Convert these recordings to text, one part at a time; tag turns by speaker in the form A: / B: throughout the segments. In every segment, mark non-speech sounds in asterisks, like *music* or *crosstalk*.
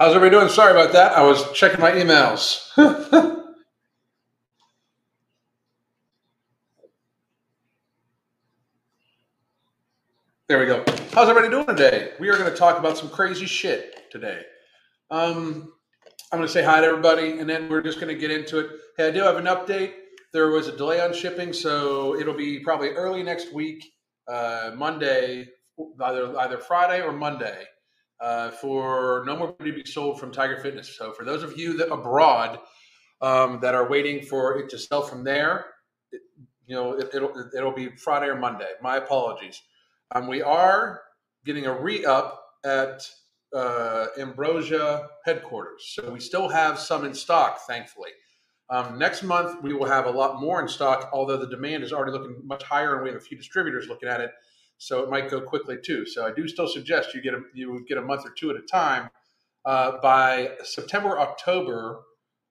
A: How's everybody doing? Sorry about that. I was checking my emails. *laughs* there we go. How's everybody doing today? We are going to talk about some crazy shit today. Um, I'm going to say hi to everybody, and then we're just going to get into it. Hey, I do have an update. There was a delay on shipping, so it'll be probably early next week, uh, Monday, either either Friday or Monday, uh, for No More to be sold from Tiger Fitness. So for those of you that abroad um, that are waiting for it to sell from there, it, you know it, will it'll be Friday or Monday. My apologies. Um, we are getting a re up at uh, Ambrosia headquarters, so we still have some in stock, thankfully. Um, next month, we will have a lot more in stock, although the demand is already looking much higher, and we have a few distributors looking at it, so it might go quickly too. So I do still suggest you get a you get a month or two at a time. Uh, by September, October,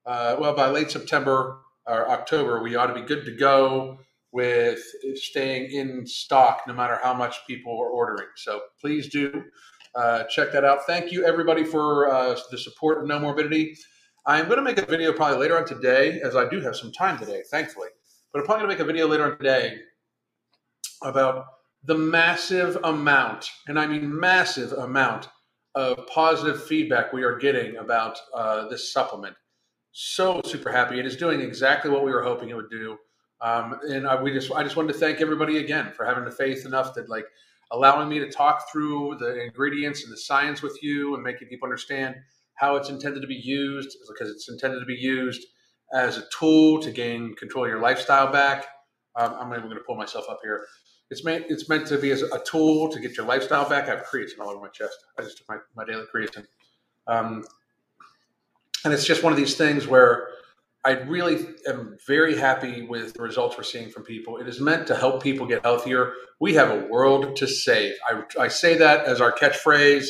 A: uh, well, by late September or October, we ought to be good to go with staying in stock, no matter how much people are ordering. So please do uh, check that out. Thank you, everybody, for uh, the support of No Morbidity. I'm going to make a video probably later on today, as I do have some time today, thankfully. But I'm probably going to make a video later on today about the massive amount, and I mean massive amount, of positive feedback we are getting about uh, this supplement. So super happy. It is doing exactly what we were hoping it would do. Um, and I, we just, I just wanted to thank everybody again for having the faith enough that like allowing me to talk through the ingredients and the science with you and making people understand how it's intended to be used because it's intended to be used as a tool to gain control of your lifestyle back. Um, I'm even going to pull myself up here. It's meant it's meant to be as a tool to get your lifestyle back. I have creatine all over my chest. I just took my, my daily creatine. Um, and it's just one of these things where I really am very happy with the results we're seeing from people. It is meant to help people get healthier. We have a world to save. I, I say that as our catchphrase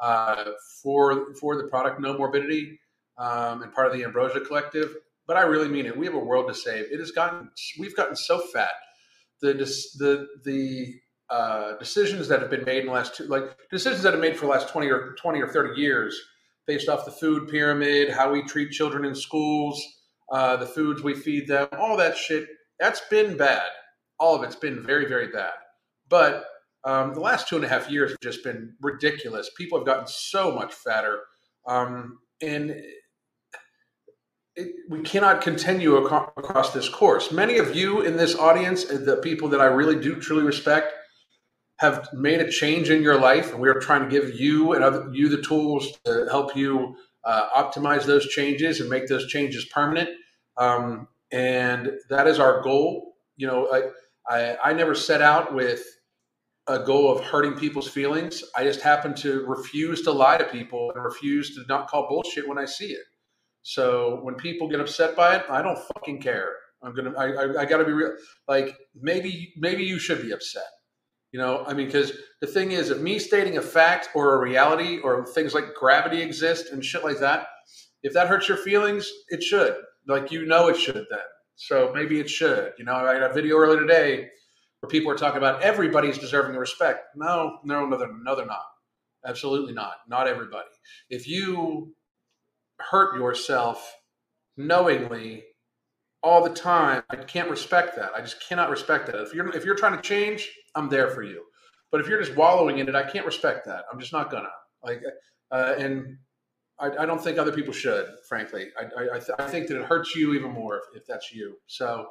A: uh, for for the product No Morbidity um, and part of the Ambrosia Collective. But I really mean it. We have a world to save. It has gotten we've gotten so fat. The the the uh, decisions that have been made in the last two like decisions that have made for the last twenty or twenty or thirty years based off the food pyramid, how we treat children in schools, uh, the foods we feed them, all that shit. That's been bad. All of it's been very, very bad. But um, the last two and a half years have just been ridiculous. People have gotten so much fatter. Um, and it, we cannot continue ac- across this course. Many of you in this audience, the people that I really do truly respect, have made a change in your life, and we are trying to give you and other, you the tools to help you uh, optimize those changes and make those changes permanent. Um, and that is our goal. You know, I, I, I never set out with a goal of hurting people's feelings. I just happen to refuse to lie to people and refuse to not call bullshit when I see it. So when people get upset by it, I don't fucking care. I'm gonna. I, I, I got to be real. Like maybe maybe you should be upset you know, I mean, because the thing is, if me stating a fact or a reality or things like gravity exist and shit like that, if that hurts your feelings, it should. Like you know, it should then. So maybe it should. You know, I had a video earlier today where people were talking about everybody's deserving of respect. No, no, no, they're, no, they're not. Absolutely not. Not everybody. If you hurt yourself knowingly all the time, I can't respect that. I just cannot respect that. If you're if you're trying to change, I'm there for you. But if you're just wallowing in it, I can't respect that. I'm just not gonna. Like, uh, and I, I, don't think other people should. Frankly, I, I, th- I think that it hurts you even more if, if that's you. So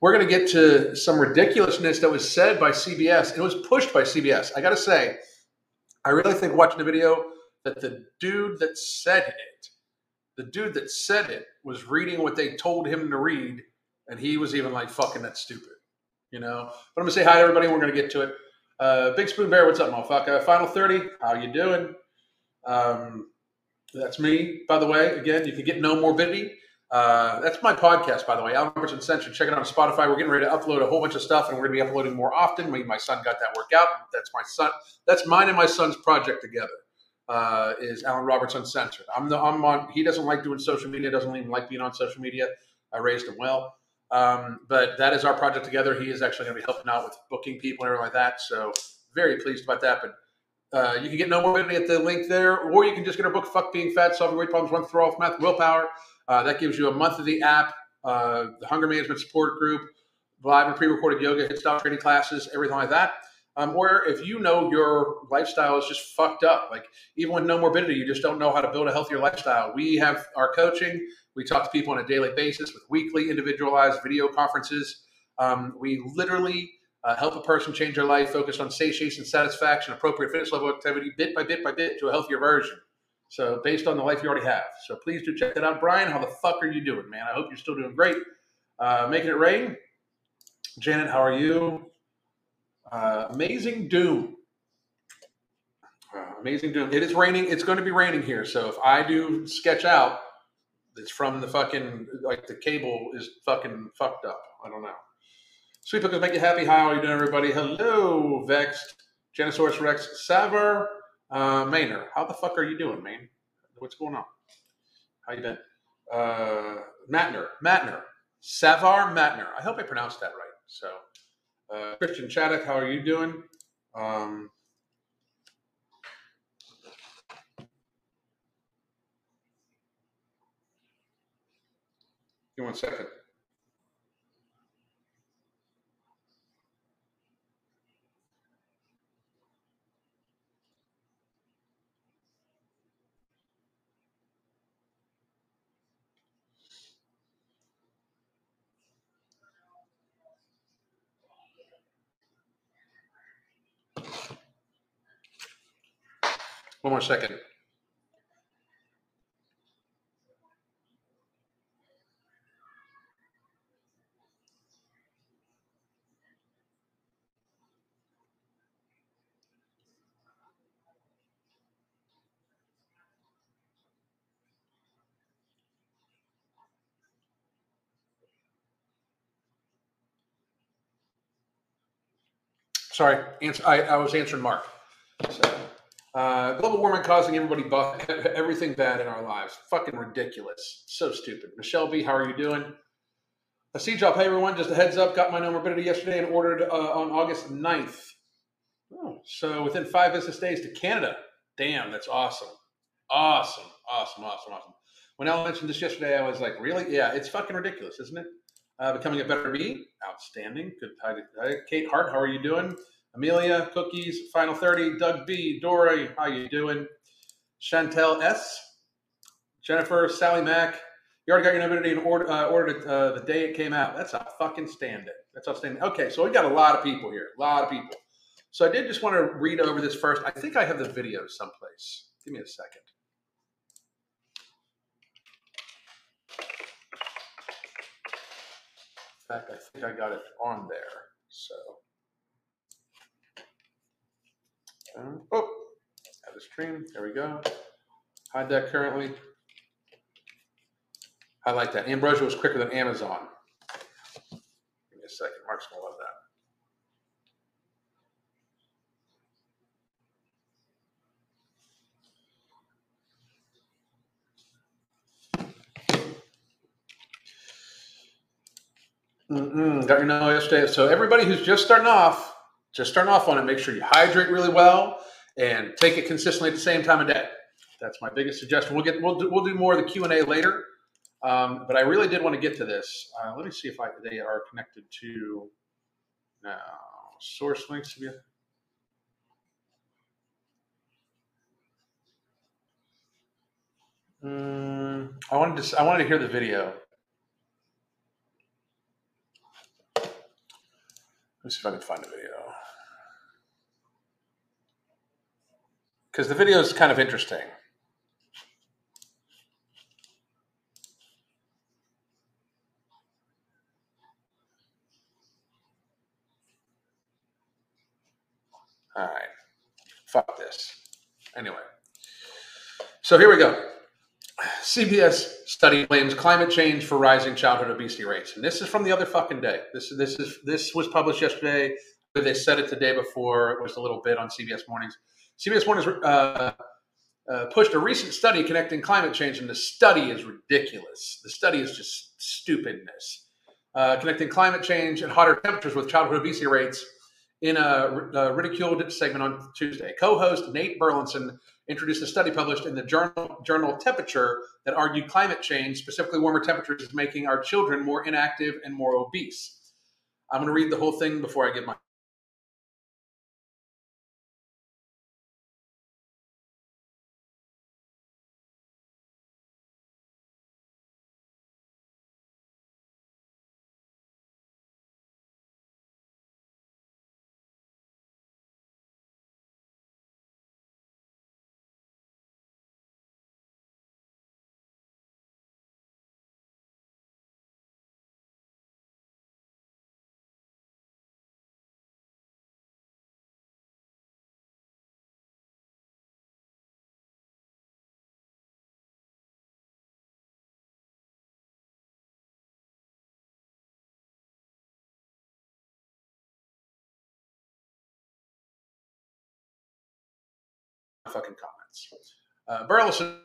A: we're to get to some ridiculousness that was said by CBS. It was pushed by CBS. I got to say, I really think watching the video that the dude that said it, the dude that said it was reading what they told him to read, and he was even like, "Fucking that's stupid." you know. But I'm gonna say hi to everybody. We're gonna get to it. Uh, Big Spoon Bear, what's up, motherfucker? Final thirty, how you doing? Um, that's me, by the way. Again, you can get No Morbidity. Uh, that's my podcast, by the way. Alan Roberts Uncensored. Check it out on Spotify. We're getting ready to upload a whole bunch of stuff, and we're going to be uploading more often. Me, my son got that work out. That's my son. That's mine and my son's project together. Uh, is Alan Roberts Uncensored. I'm the I'm on. He doesn't like doing social media. Doesn't even like being on social media. I raised him well. Um, but that is our project together. He is actually going to be helping out with booking people and everything like that. So very pleased about that. But Uh, you can get no morbidity at the link there, or you can just get our book, Fuck Being Fat, Solving Weight Problems, One Throw Off Math, Willpower. Uh, that gives you a month of the app, uh, the hunger management support group, live and pre-recorded yoga, hit stop training classes, everything like that. Um, or if you know your lifestyle is just fucked up, like even with no morbidity, you just don't know how to build a healthier lifestyle. We have our coaching. We talk to people on a daily basis with weekly individualized video conferences. Um, we literally uh, help a person change their life, focus on satiation, satisfaction, appropriate fitness level activity, bit by bit by bit to a healthier version. So based on the life you already have. So please do check that out. Brian, how the fuck are you doing, man? I hope you're still doing great. Uh, making it rain. Janet, how are you? Uh, amazing Doom. Uh, amazing Doom. It is raining. It's going to be raining here. So if I do sketch out, it's from the fucking, like the cable is fucking fucked up. I don't know. Sweet Pickles make you happy. How are you doing, everybody? Hello, Vexed, Genosaurus Rex, Savar, uh, Maynard. How the fuck are you doing, man? What's going on? How you been? Uh, Matner, Matner, Savar Matner. I hope I pronounced that right. So, uh, Christian Chaddock, how are you doing? Um, give me one second. One more second. Sorry, I, I was answering Mark. So, uh, global warming causing everybody *laughs* everything bad in our lives. Fucking ridiculous. So stupid. Michelle B, how are you doing? A sea up. Hey everyone, just a heads up. Got my no morbidity yesterday and ordered uh, on August 9th. Oh, so within five business days to Canada. Damn, that's awesome. Awesome. Awesome. Awesome. Awesome. When Al mentioned this yesterday, I was like, really? Yeah, it's fucking ridiculous, isn't it? Uh, becoming a better me. Outstanding. Good. Hi, Kate Hart, how are you doing? Amelia, Cookies, Final 30, Doug B, Dory, how you doing? Chantel S, Jennifer, Sally Mack. You already got your nobility and order, uh, ordered it uh, the day it came out. That's a fucking stand it. That's outstanding. Okay, so we got a lot of people here, a lot of people. So I did just want to read over this first. I think I have the video someplace. Give me a second. In fact, I think I got it on there. So. Um, oh, have a stream. There we go. Hide that currently. I like that. Ambrosia was quicker than Amazon. Give me a second. Mark's going to love that. Mm-mm, got your know yesterday. So everybody who's just starting off, just starting off on it, make sure you hydrate really well and take it consistently at the same time of day. That's my biggest suggestion. We'll get we'll do, we'll do more of the Q and A later, um, but I really did want to get to this. Uh, let me see if I, they are connected to now source links. Mm, I wanted to I wanted to hear the video. Let me see if I can find the video. Because the video is kind of interesting. All right. Fuck this. Anyway. So here we go. CBS study blames climate change for rising childhood obesity rates. And this is from the other fucking day. This, this, is, this was published yesterday. They said it the day before. It was a little bit on CBS Mornings. CBS One has uh, uh, pushed a recent study connecting climate change, and the study is ridiculous. The study is just stupidness. Uh, connecting climate change and hotter temperatures with childhood obesity rates in a, a ridiculed segment on Tuesday. Co-host Nate Burleson introduced a study published in the journal Journal Temperature that argued climate change, specifically warmer temperatures, is making our children more inactive and more obese. I'm going to read the whole thing before I give my fucking comments. Uh, Burleson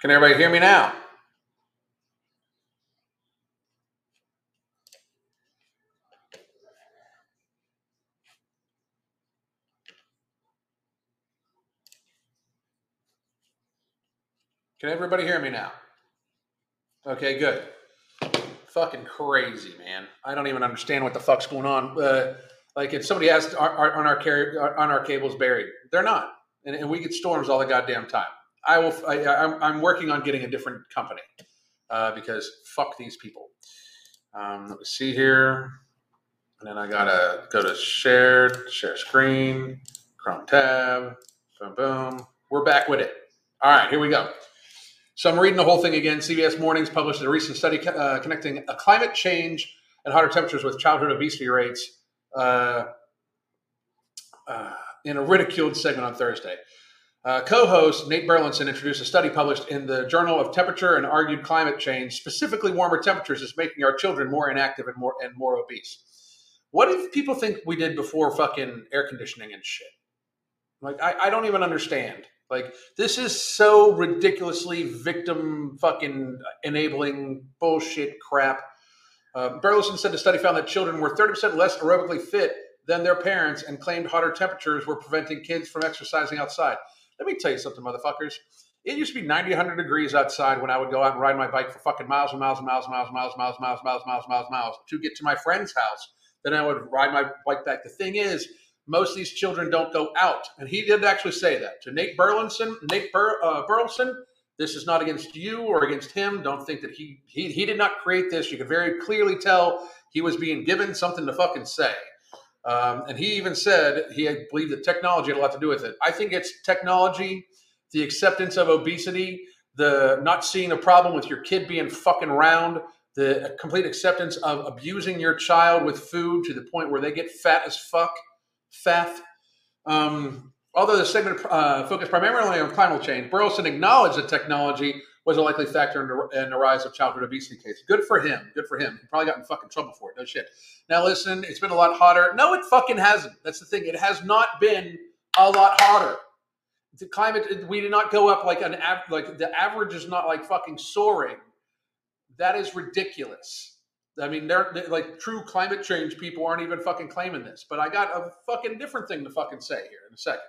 A: Can everybody hear me now? Can everybody hear me now? Okay, good. Fucking crazy, man. I don't even understand what the fuck's going on. Uh, like if somebody asked are, are, on our car- on our cables buried, they're not, and, and, we get storms all the goddamn time. I will. I, am I'm working on getting a different company uh, because fuck these people. Um, let me see here, and then I gotta go to shared, share screen, Chrome tab, boom, boom. We're back with it. All right, here we go. So I'm reading the whole thing again. CBS Mornings published a recent study uh, connecting a climate change and hotter temperatures with childhood obesity rates uh, uh, in a ridiculed segment on Thursday. Uh, co-host Nate Burleson introduced a study published in the Journal of Temperature and argued climate change, specifically warmer temperatures, is making our children more inactive and more and more obese. What do people think we did before fucking air conditioning and shit? Like I, I don't even understand. Like this is so ridiculously victim fucking enabling bullshit crap. Uh, Burleson said the study found that children were 30% less aerobically fit than their parents and claimed hotter temperatures were preventing kids from exercising outside. Let me tell you something, motherfuckers. It used to be 90, 100 degrees outside when I would go out and ride my bike for fucking miles and miles and miles and miles and miles and miles and miles, and miles, and miles, and miles, miles to get to my friend's house. Then I would ride my bike back. The thing is, most of these children don't go out. And he did actually say that to Nate Burleson. Nate Bur, uh, Burleson, this is not against you or against him. Don't think that he, he he did not create this. You could very clearly tell he was being given something to fucking say. Um, and he even said he believed that technology had a lot to do with it. I think it's technology, the acceptance of obesity, the not seeing a problem with your kid being fucking round, the complete acceptance of abusing your child with food to the point where they get fat as fuck theft. Um, although the segment uh, focused primarily on climate change, Burleson acknowledged that technology was a likely factor in the, in the, rise of childhood obesity cases. Good for him. Good for him. He probably got in fucking trouble for it. No shit. Now listen, it's been a lot hotter. No, it fucking hasn't. That's the thing. It has not been a lot hotter. The climate, we did not go up like an like the average is not like fucking soaring. That is ridiculous. I mean, they're, they're, like true climate change people aren't even fucking claiming this. But I got a fucking different thing to fucking say here in a second.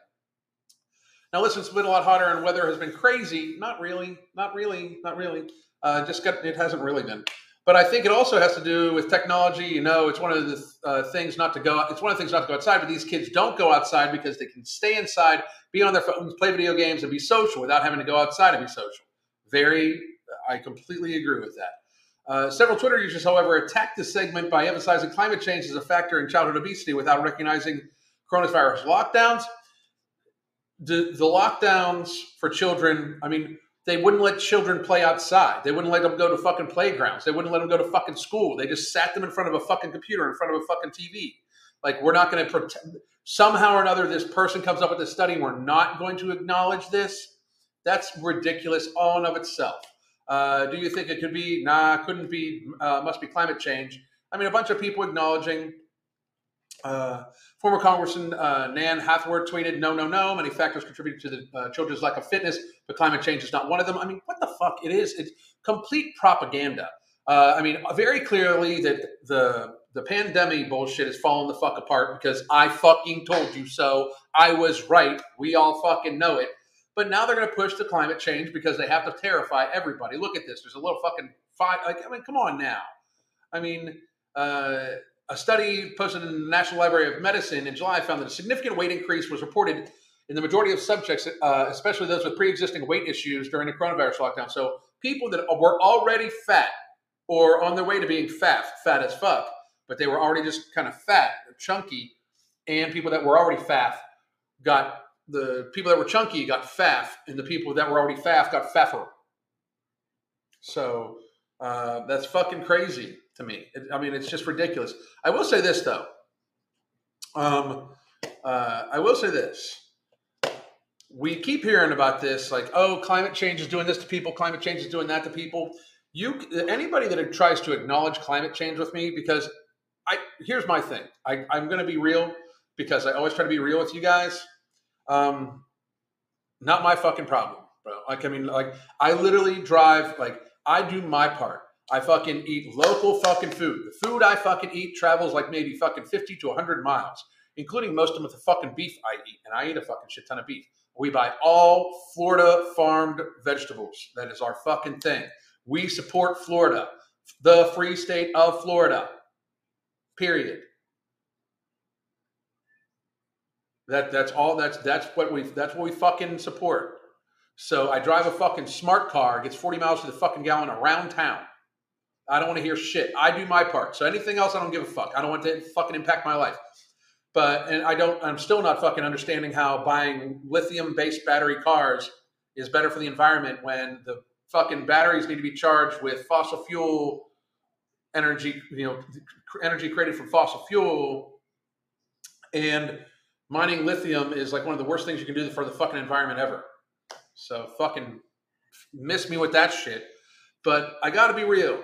A: Now, listen, it's been a lot hotter and weather has been crazy. Not really, not really, not really. Uh, just got it hasn't really been. But I think it also has to do with technology. You know, it's one of the uh, things not to go. It's one of the things not to go outside. But these kids don't go outside because they can stay inside, be on their phones, play video games, and be social without having to go outside and be social. Very, I completely agree with that. Uh, several Twitter users, however, attacked this segment by emphasizing climate change as a factor in childhood obesity without recognizing coronavirus lockdowns. The, the lockdowns for children, I mean, they wouldn't let children play outside. They wouldn't let them go to fucking playgrounds. They wouldn't let them go to fucking school. They just sat them in front of a fucking computer, in front of a fucking TV. Like, we're not going to pretend. Somehow or another, this person comes up with this study. We're not going to acknowledge this. That's ridiculous all in of itself. Uh, do you think it could be? Nah, couldn't be. Uh, must be climate change. I mean, a bunch of people acknowledging Uh, former Congressman uh, Nan Hayworth tweeted, "No, no, no. Many factors contribute to the uh, children's lack of fitness, but climate change is not one of them." I mean, what the fuck? It is. It's complete propaganda. Uh, I mean, very clearly that the the pandemic bullshit is falling the fuck apart because I fucking told you so. I was right. We all fucking know it. But now they're going to push the climate change because they have to terrify everybody. Look at this. There's a little fucking fight. Like, I mean, come on now. I mean, uh, a study posted in the National Library of Medicine in July found that a significant weight increase was reported in the majority of subjects, uh, especially those with pre-existing weight issues during the coronavirus lockdown. So people that were already fat or on their way to being fat, fat as fuck, but they were already just kind of fat, chunky, and people that were already fat got the people that were chunky got faff, and the people that were already faff got faffer. So uh, that's fucking crazy to me. It, I mean, it's just ridiculous. I will say this though. Um, uh, I will say this. We keep hearing about this, like, oh, climate change is doing this to people. Climate change is doing that to people. You, anybody that tries to acknowledge climate change with me, because I here's my thing. I, I'm going to be real because I always try to be real with you guys. Um, not my fucking problem, bro. Like, I mean, like, I literally drive, like, I do my part. I fucking eat local fucking food. The food I fucking eat travels like maybe fucking 50 to 100 miles, including most of the fucking beef I eat. And I eat a fucking shit ton of beef. We buy all Florida farmed vegetables. That is our fucking thing. We support Florida, the free state of Florida. Period. That that's all. That's that's what we that's what we fucking support. So I drive a fucking smart car, gets 40 miles to the fucking gallon around town. I don't want to hear shit. I do my part. So anything else, I don't give a fuck. I don't want to fucking impact my life. But and I don't. I'm still not fucking understanding how buying lithium-based battery cars is better for the environment when the fucking batteries need to be charged with fossil fuel energy. You know, energy created from fossil fuel, and mining lithium is like one of the worst things you can do for the fucking environment ever. So fucking miss me with that shit. But I got to be real.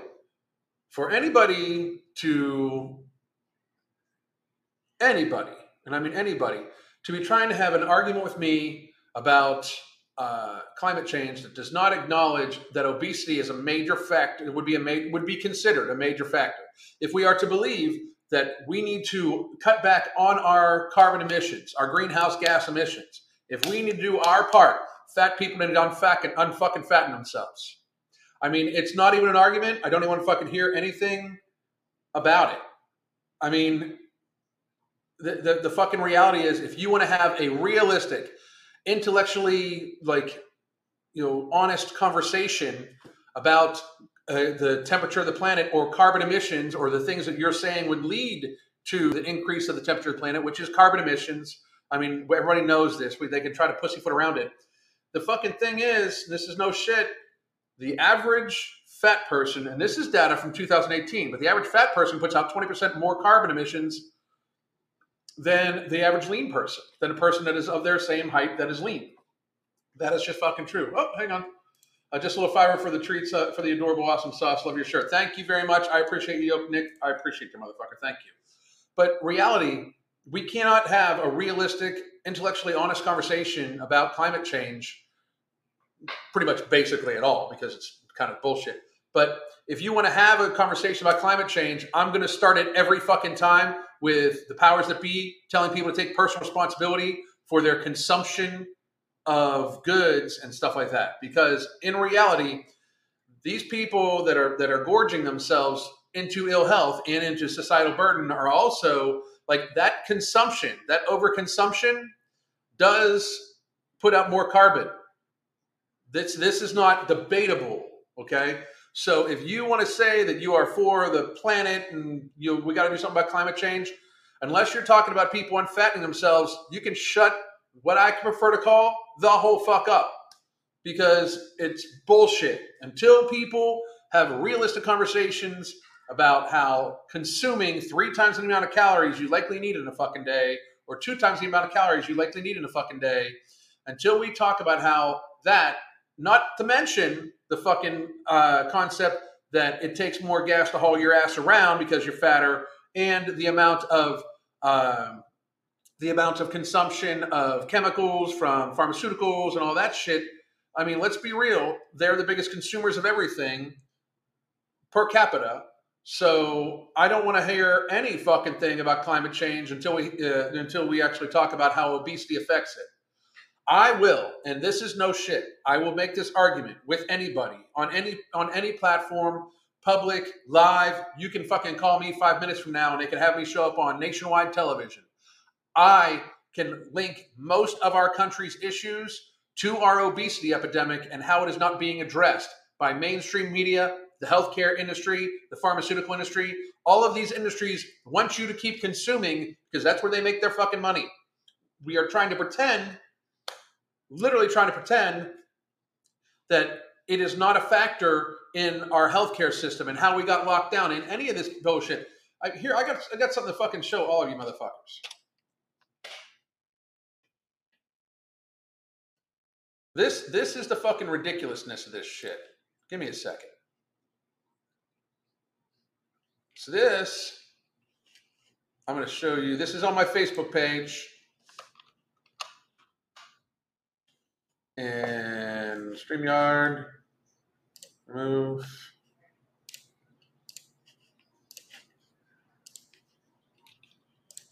A: For anybody to anybody, and I mean anybody, to be trying to have an argument with me about uh, climate change that does not acknowledge that obesity is a major factor it would be a ma- would be considered a major factor. If we are to believe that we need to cut back on our carbon emissions, our greenhouse gas emissions. If we need to do our part, fat people need to unfucking, unfucking fatten themselves. I mean, it's not even an argument. I don't even want to fucking hear anything about it. I mean, the, the, the fucking reality is if you want to have a realistic, intellectually, like, you know, honest conversation about uh, the temperature of the planet or carbon emissions or the things that you're saying would lead to the increase of the temperature of the planet, which is carbon emissions. I mean, everybody knows this. We, they can try to pussyfoot around it. The fucking thing is, this is no shit. The average fat person, and this is data from 2018, but the average fat person puts out 20% more carbon emissions than the average lean person, than a person that is of their same height that is lean. That is just fucking true. Oh, hang on. Uh, just a little fiver for the treats, uh, for the adorable, awesome sauce. Love your shirt. Thank you very much. I appreciate you, Nick. I appreciate you, motherfucker. Thank you. But reality, we cannot have a realistic, intellectually honest conversation about climate change pretty much basically at all because it's kind of bullshit. But if you want to have a conversation about climate change, I'm going to start it every fucking time with the powers that be telling people to take personal responsibility for their consumption of goods and stuff like that. Because in reality, these people that are that are gorging themselves into ill health and into societal burden are also like that consumption, that overconsumption does put out more carbon. This this is not debatable, okay? So if you want to say that you are for the planet and you we got to do something about climate change, unless you're talking about people unfattening themselves, you can shut what I prefer to call the whole fuck up because it's bullshit. Until people have realistic conversations about how consuming three times the amount of calories you likely need in a fucking day or two times the amount of calories you likely need in a fucking day, until we talk about how that, not to mention the fucking uh, concept that it takes more gas to haul your ass around because you're fatter and the amount of um, the amount of consumption of chemicals from pharmaceuticals and all that shit. I mean, let's be real. They're the biggest consumers of everything per capita. So I don't want to hear any fucking thing about climate change until we uh, until we actually talk about how obesity affects it. I will, and this is no shit. I will make this argument with anybody on any on any platform, public, live. You can fucking call me five minutes from now, and they can have me show up on nationwide television. I can link most of our country's issues to our obesity epidemic and how it is not being addressed by mainstream media, the healthcare industry, the pharmaceutical industry. All of these industries want you to keep consuming because that's where they make their fucking money. We are trying to pretend, literally trying to pretend, that it is not a factor in our healthcare system and how we got locked down in any of this bullshit. I, here, I got, I got something to fucking show all of you motherfuckers. This this is the fucking ridiculousness of this shit. Give me a second. So this, I'm going to show you. This is on my Facebook page. And StreamYard, remove.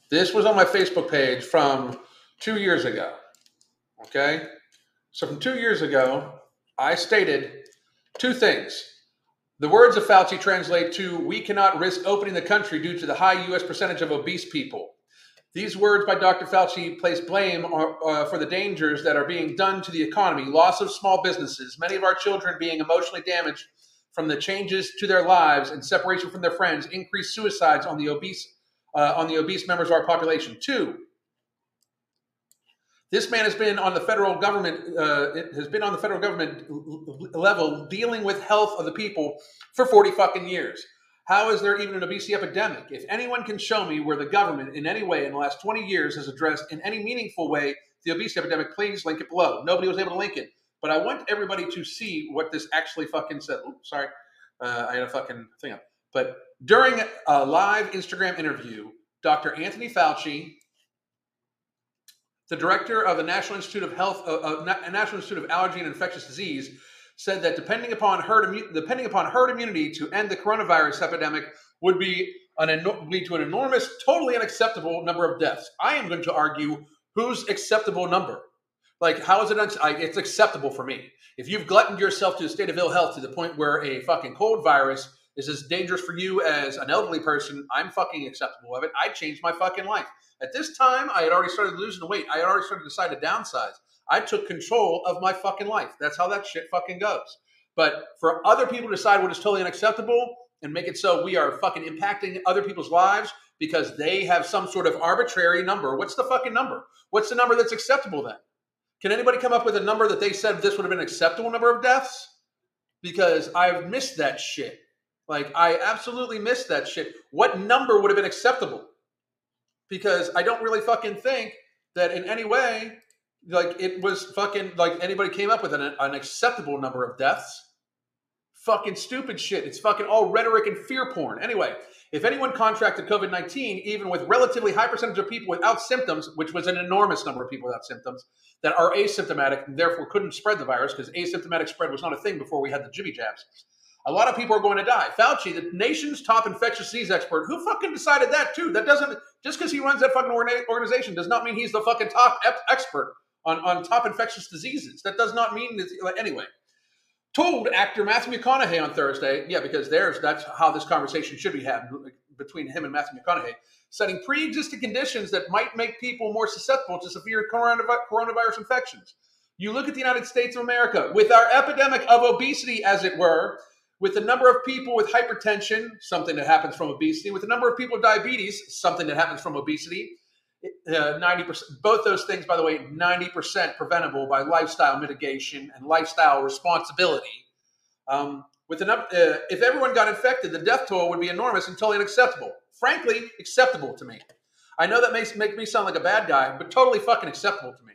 A: This was on my Facebook page from two years ago. Okay? So from two years ago, I stated two things. The words of Fauci translate to We cannot risk opening the country due to the high U.S. percentage of obese people. These words by Dr. Fauci place blame uh, for the dangers that are being done to the economy, loss of small businesses, many of our children being emotionally damaged from the changes to their lives and separation from their friends, increased suicides on the obese uh, on the obese members of our population. Two, this man has been on the federal government uh, has been on the federal government level dealing with health of the people for 40 fucking years. How is there even an obesity epidemic? If anyone can show me where the government in any way in the last 20 years has addressed in any meaningful way the obesity epidemic, please link it below. Nobody was able to link it. But I want everybody to see what this actually fucking said. Sorry. Uh, I had a fucking thing up. But during a live Instagram interview, Dr. Anthony Fauci the director of the National Institute of Health, uh, uh, National Institute of Allergy and Infectious Disease, said that depending upon herd immu- depending upon herd immunity to end the coronavirus epidemic would be an lead to an enormous, totally unacceptable number of deaths. I am going to argue whose acceptable number. Like, how is it? Un- I, it's acceptable for me. If you've gluttoned yourself to a state of ill health to the point where a fucking cold virus is as dangerous for you as an elderly person, I'm fucking acceptable of it. I changed my fucking life. At this time, I had already started losing weight. I had already started to decide to downsize. I took control of my fucking life. That's how that shit fucking goes. But for other people to decide what is totally unacceptable and make it so we are fucking impacting other people's lives because they have some sort of arbitrary number. What's the fucking number? What's the number that's acceptable then? Can anybody come up with a number that they said this would have been acceptable number of deaths? Because I've missed that shit. Like, I absolutely missed that shit. What number would have been acceptable? because I don't really fucking think that in any way, like it was fucking like anybody came up with an, an acceptable number of deaths. Fucking stupid shit. It's fucking all rhetoric and fear porn. Anyway, if anyone contracted COVID 19, even with relatively high percentage of people without symptoms, which was an enormous number of people without symptoms that are asymptomatic and therefore couldn't spread the virus because asymptomatic spread was not a thing before we had the jibby jabs. A lot of people are going to die. Fauci, the nation's top infectious disease expert, who fucking decided that too? That doesn't just because he runs that fucking organization does not mean he's the fucking top expert on, on top infectious diseases. That does not mean that, anyway. Told actor Matthew McConaughey on Thursday, yeah, because there's that's how this conversation should be had between him and Matthew McConaughey, citing pre-existing conditions that might make people more susceptible to severe coronavirus infections. You look at the United States of America with our epidemic of obesity, as it were, with the number of people with hypertension, something that happens from obesity, with the number of people with diabetes, something that happens from obesity. Uh, 90%, both those things, by the way, 90% preventable by lifestyle mitigation and lifestyle responsibility. Um, with the uh, if everyone got infected, the death toll would be enormous and totally unacceptable. Frankly, acceptable to me. I know that makes make me sound like a bad guy, but totally fucking acceptable to me.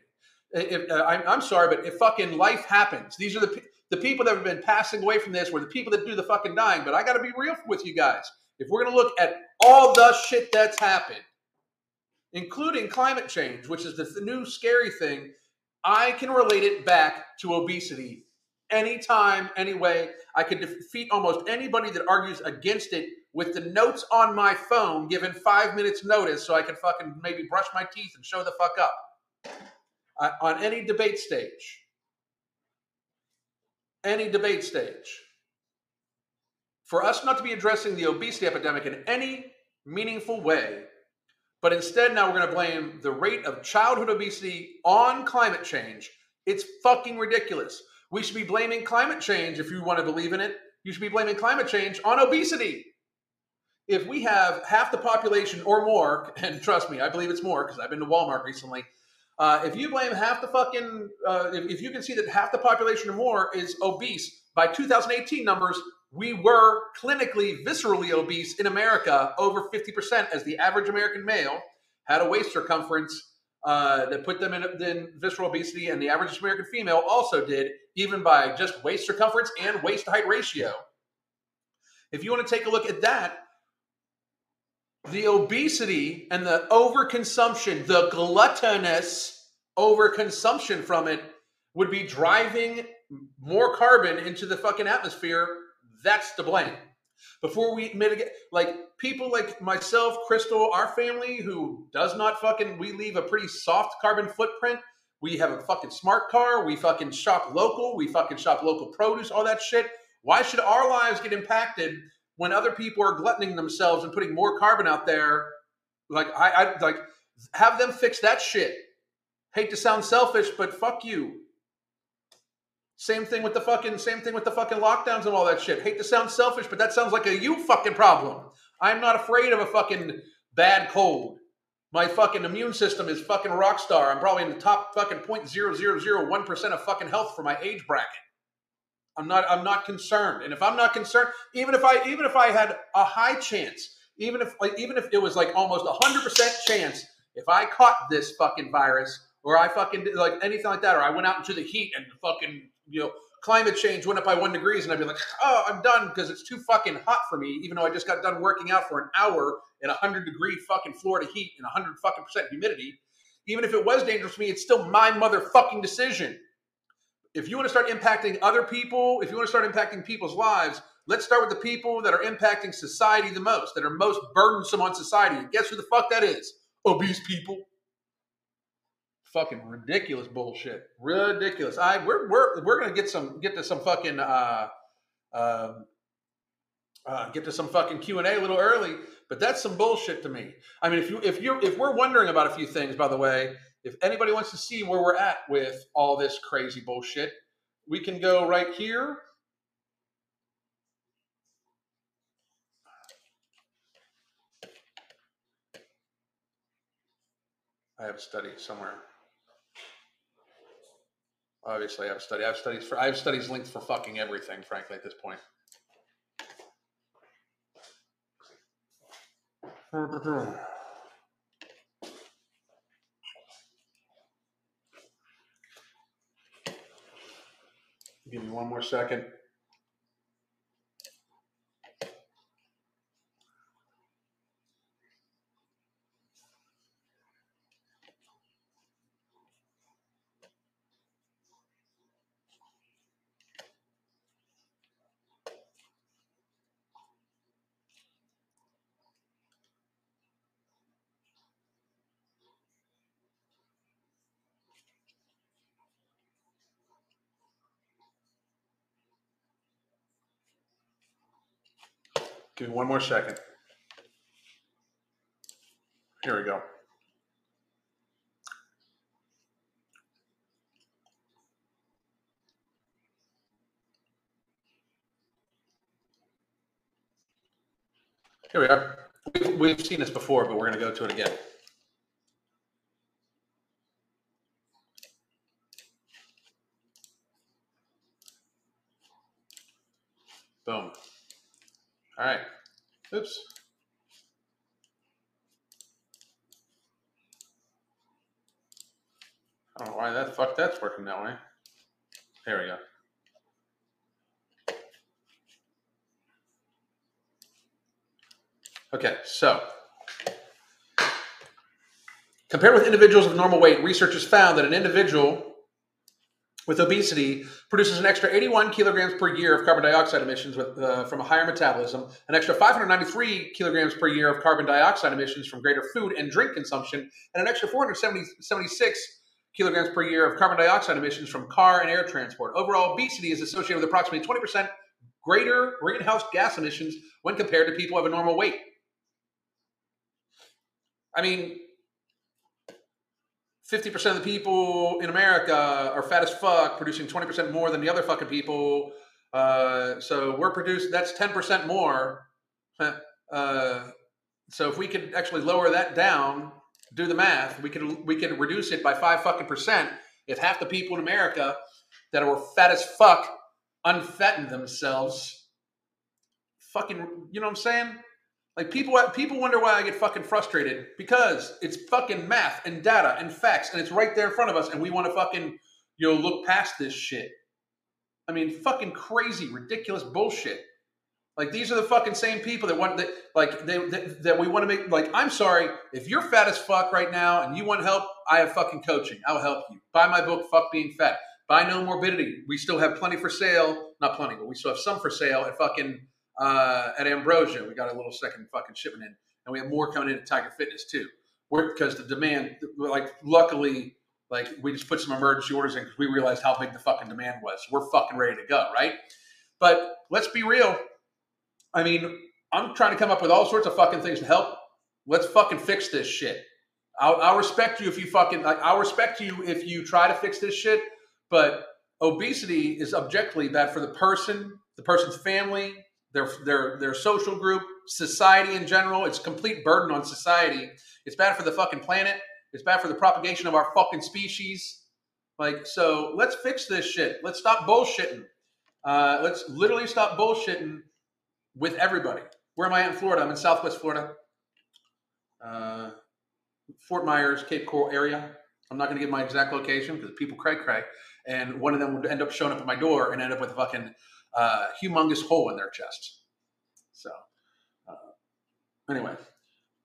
A: If, uh, I'm, I'm, sorry, but if fucking life happens, these are the the people that have been passing away from this were the people that do the fucking dying. But I got to be real with you guys. If we're going to look at all the shit that's happened, including climate change, which is the, new scary thing, I can relate it back to obesity anytime, anyway. I could defeat almost anybody that argues against it with the notes on my phone given five minutes notice so I can fucking maybe brush my teeth and show the fuck up on any debate stage. Any debate stage. For us not to be addressing the obesity epidemic in any meaningful way, but instead now we're going to blame the rate of childhood obesity on climate change, it's fucking ridiculous. We should be blaming climate change if you want to believe in it. You should be blaming climate change on obesity if we have half the population or more, *laughs* and trust me, I believe it's more because I've been to Walmart recently. Uh, if you blame half the fucking, uh, if, if you can see that half the population or more is obese, by 2018 numbers, we were clinically, viscerally obese in America, over 50%, as the average American male had a waist circumference uh, that put them in, in, visceral obesity, and the average American female also did, even by just waist circumference and waist height ratio. If you want to take a look at that, the obesity and the overconsumption, the gluttonous overconsumption from it would be driving more carbon into the fucking atmosphere. That's to blame. Before we mitigate, like people like myself, Crystal, our family who does not fucking, we leave a pretty soft carbon footprint. We have a fucking smart car. We fucking shop local. We fucking shop local produce, all that shit. Why should our lives get impacted when other people are gluttoning themselves and putting more carbon out there, like I, I like have them fix that shit. Hate to sound selfish, but fuck you. Same thing with the fucking same thing with the fucking lockdowns and all that shit. Hate to sound selfish, but that sounds like a you fucking problem. I'm not afraid of a fucking bad cold. My fucking immune system is fucking rock star. I'm probably in the top fucking 0.0001% of fucking health for my age bracket. I'm not I'm not concerned. And if I'm not concerned, even if I even if I had a high chance, even if like even if it was like almost a hundred percent chance, if I caught this fucking virus or I fucking did like anything like that, or I went out into the heat and fucking you know climate change went up by one degrees, and I'd be like, oh, I'm done because it's too fucking hot for me, even though I just got done working out for an hour in a hundred degree fucking Florida heat and a hundred fucking percent humidity. Even if it was dangerous to me, it's still my motherfucking decision if you want to start impacting other people, if you want to start impacting people's lives, let's start with the people that are impacting society the most, that are most burdensome on society. And guess who the fuck that is? Obese people. Fucking ridiculous bullshit. Ridiculous. I we're we're we're gonna get some get to some fucking uh, uh, uh, get to some fucking Q and A a little early, but that's some bullshit to me. I mean, if you if you if we're wondering about a few things, by the way, if anybody wants to see where we're at with all this crazy bullshit, we can go right here. I have a study somewhere. Obviously, I have a study. I have studies for. I have studies linked for fucking everything. Frankly, at this point. *laughs* Give me one more second. Give me one more second. Here we go. Here we are. We've, we've seen this before, but we're going to go to it again. Boom. All right. Oops. I don't know why that fuck that's working that way. There we go. Okay, so Compared with individuals of normal weight, researchers found that an individual with obesity produces an extra 81 kilograms per year of carbon dioxide emissions with, uh, from a higher metabolism, an extra 593 kilograms per year of carbon dioxide emissions from greater food and drink consumption, and an extra 476 kilograms per year of carbon dioxide emissions from car and air transport. Overall, obesity is associated with approximately 20% greater greenhouse gas emissions when compared to people of a normal weight. I mean, 50% of the people in America are fat as fuck, producing 20% more than the other fucking people. Uh, so we're producing, that's 10% more. Uh, so if we could actually lower that down, do the math, we could we could reduce it by five fucking percent if half the people in America that are fat as fuck unfatten themselves. Fucking, you know what I'm saying? Like people, people wonder why I get fucking frustrated because it's fucking math and data and facts, and it's right there in front of us, and we want to fucking you know look past this shit. I mean, fucking crazy, ridiculous bullshit. Like these are the fucking same people that want that like they that, that we want to make like I'm sorry if you're fat as fuck right now and you want help I have fucking coaching I'll help you buy my book fuck being fat buy Nomorbidity we still have plenty for sale not plenty but we still have some for sale at fucking uh, at Ambrosia. We got a little second fucking shipment in, and we have more coming in at Tiger Fitness too. because the demand, like, luckily, like we just put some emergency orders in because we realized how big the fucking demand was. We're fucking ready to go, right? But let's be real. I mean, I'm trying to come up with all sorts of fucking things to help. Let's fucking fix this shit. I'll, I'll respect you if you fucking like. I'll respect you if you try to fix this shit. But obesity is objectively bad for the person, the person's family, their their their social group, society in general. It's a complete burden on society. It's bad for the fucking planet. It's bad for the propagation of our fucking species. Like, so let's fix this shit. Let's stop bullshitting. Uh, let's literally stop bullshitting with everybody. Where am I at in Florida? I'm in Southwest Florida, uh, Fort Myers, Cape Coral area. I'm not going to give my exact location because people cray cray, and one of them would end up showing up at my door and end up with a fucking uh, humongous hole in their chest. So, uh, anyway,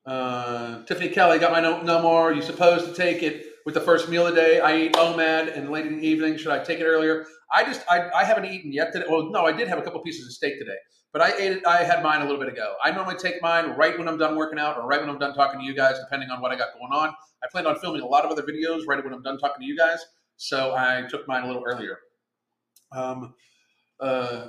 A: uh, Tiffany Kelly got my no, no more. You supposed to take it with the first meal of the day. I eat OMAD and late in the evening. Should I take it earlier? I just I, I haven't eaten yet today. Well, no, I did have a couple pieces of steak today, but I ate it. I had mine a little bit ago. I normally take mine right when I'm done working out or right when I'm done talking to you guys, depending on what I got going on. I plan on filming a lot of other videos right when I'm done talking to you guys, so I took mine a little earlier. Um, uh,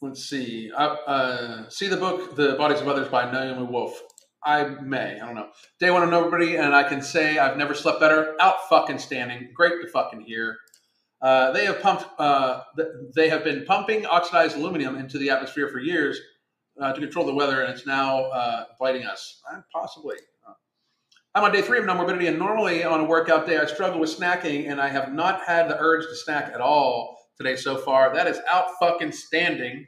A: let's see. Uh, uh, see the book, The Bodies of Others by Naomi Wolf. I may. I don't know. Day one of nobody, and I can say I've never slept better. Out fucking standing. Great to fucking hear. Uh, they have pumped. Uh, they have been pumping oxidized aluminum into the atmosphere for years uh, to control the weather, and it's now biting us. Possibly. I'm on day three of Nomorbidity, and normally on a workout day, I struggle with snacking, and I have not had the urge to snack at all today so far. That is out fucking standing.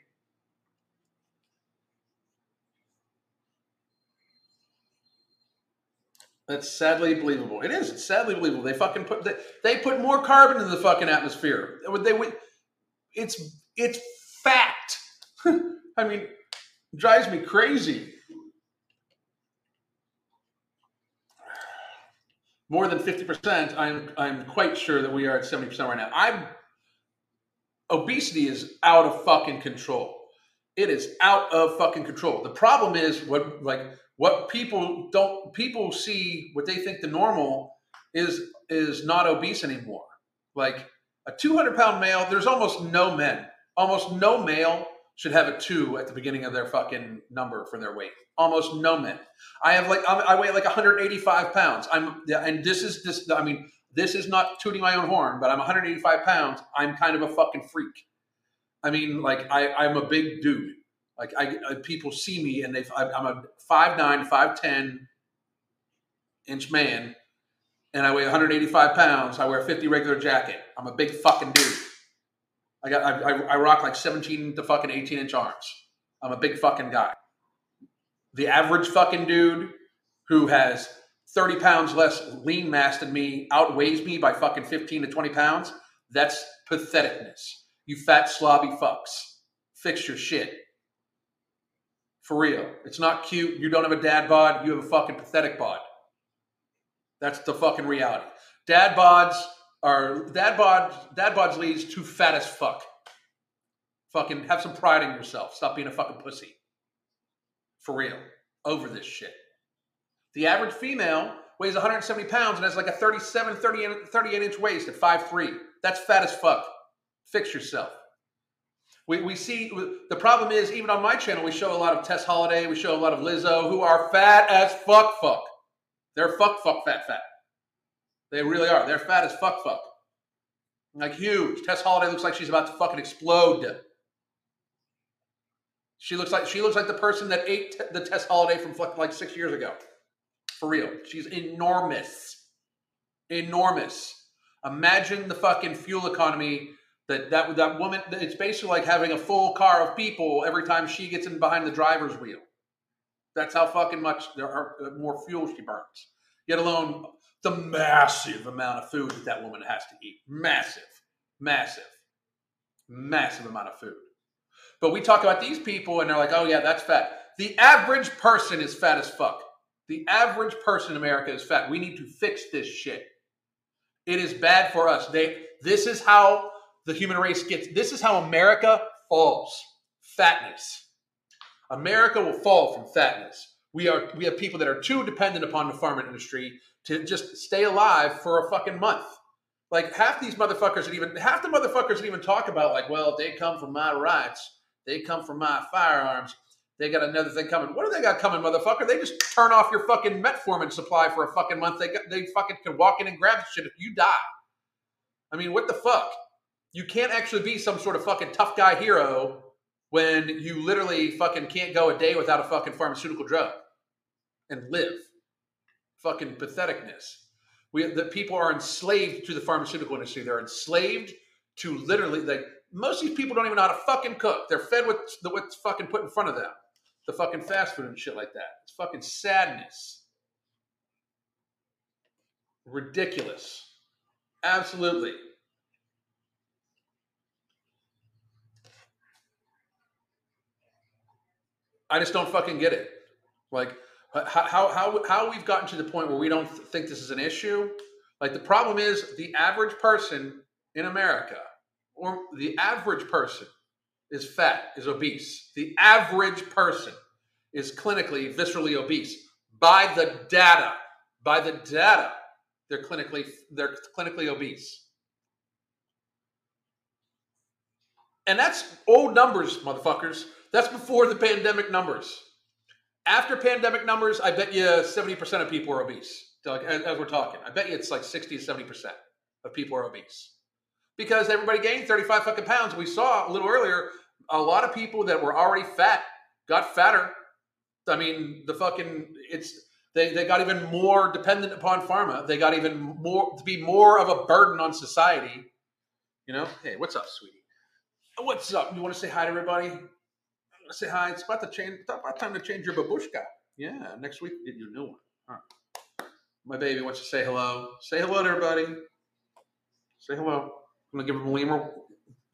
A: That's sadly believable. It is. It's sadly believable. They fucking put they, they put more carbon in the fucking atmosphere. They would. It's it's fact. *laughs* I mean, drives me crazy. More than fifty percent. I'm I'm quite sure that we are at seventy percent right now. I'm obesity is out of fucking control. It is out of fucking control. The problem is what like what people don't people see what they think the normal is is not obese anymore. Like a 200 pound male, there's almost no men, almost no male should have a two at the beginning of their fucking number for their weight. Almost no men. I have like I'm, i weigh like 185 pounds. I'm and this is this. I mean, this is not tooting my own horn, but I'm 185 pounds. I'm kind of a fucking freak. I mean, like I, I'm a big dude. Like I, I people see me and they, I'm a five nine, five ten inch man, and I weigh 185 pounds. I wear a 50 regular jacket. I'm a big fucking dude. I got, I, I, I rock like 17 to fucking 18 inch arms. I'm a big fucking guy. The average fucking dude who has 30 pounds less lean mass than me outweighs me by fucking 15 to 20 pounds, that's patheticness. You fat slobby fucks. Fix your shit. For real. It's not cute. You don't have a dad bod. You have a fucking pathetic bod. That's the fucking reality. Dad bods are dad bods dad bods leads to fat as fuck. Fucking have some pride in yourself. Stop being a fucking pussy. For real. Over this shit. The average female weighs 170 pounds and has like a 37, 30, 38 inch waist at 5'3. That's fat as fuck. Fix yourself. We, we see the problem is even on my channel we show a lot of Tess Holliday, we show a lot of Lizzo who are fat as fuck fuck. They're fuck fuck fat fat. They really are. They're fat as fuck fuck. Like huge. Tess Holliday looks like she's about to fucking explode. She looks like she looks like the person that ate the Tess Holliday from like six years ago. For real. She's enormous. Enormous. Imagine the fucking fuel economy that that that woman. It's basically like having a full car of people every time she gets in behind the driver's wheel. That's how fucking much there are uh, more fuel she burns. Yet alone the massive amount of food that that woman has to eat. Massive, massive, massive amount of food. But we talk about these people and they're like, oh, yeah, that's fat. The average person is fat as fuck. The average person in America is fat. We need to fix this shit. It is bad for us. They, this is how the human race gets, this is how America falls. Fatness. America will fall from fatness. We are we have people that are too dependent upon the farming industry to just stay alive for a fucking month. Like half these motherfuckers that even half the motherfuckers that even talk about like, well, they come from my rights, they come from my firearms, they got another thing coming. What do they got coming, motherfucker? They just turn off your fucking metformin supply for a fucking month. They got, they fucking can walk in and grab shit if you die. I mean, what the fuck? You can't actually be some sort of fucking tough guy hero when you literally fucking can't go a day without a fucking pharmaceutical drug and live. Fucking patheticness. We the people are enslaved to the pharmaceutical industry. They're enslaved to literally like most of these people don't even know how to fucking cook. They're fed with the what's fucking put in front of them. The fucking fast food and shit like that. It's fucking sadness. Ridiculous. Absolutely. I just don't fucking get it. Like how how how we've gotten to the point where we don't think this is an issue. Like the problem is the average person in America, or the average person, is fat, is obese. The average person is clinically viscerally obese by the data. By the data, they're clinically they're clinically obese. And that's old numbers, motherfuckers. That's before the pandemic numbers. After pandemic numbers, I bet you 70% of people are obese. As we're talking, I bet you it's like 60 to 70% of people are obese. Because everybody gained 35 fucking pounds. We saw a little earlier, a lot of people that were already fat got fatter. I mean, the fucking, it's, they, they got even more dependent upon pharma. They got even more, to be more of a burden on society. You know, hey, what's up, sweetie? What's up? You want to say hi to everybody? say hi. It's about to change. It's about time to change your babushka. Yeah, next week get you a new one. All right. My baby wants to say hello. Say hello to everybody. Say hello. I'm gonna give him a lemur.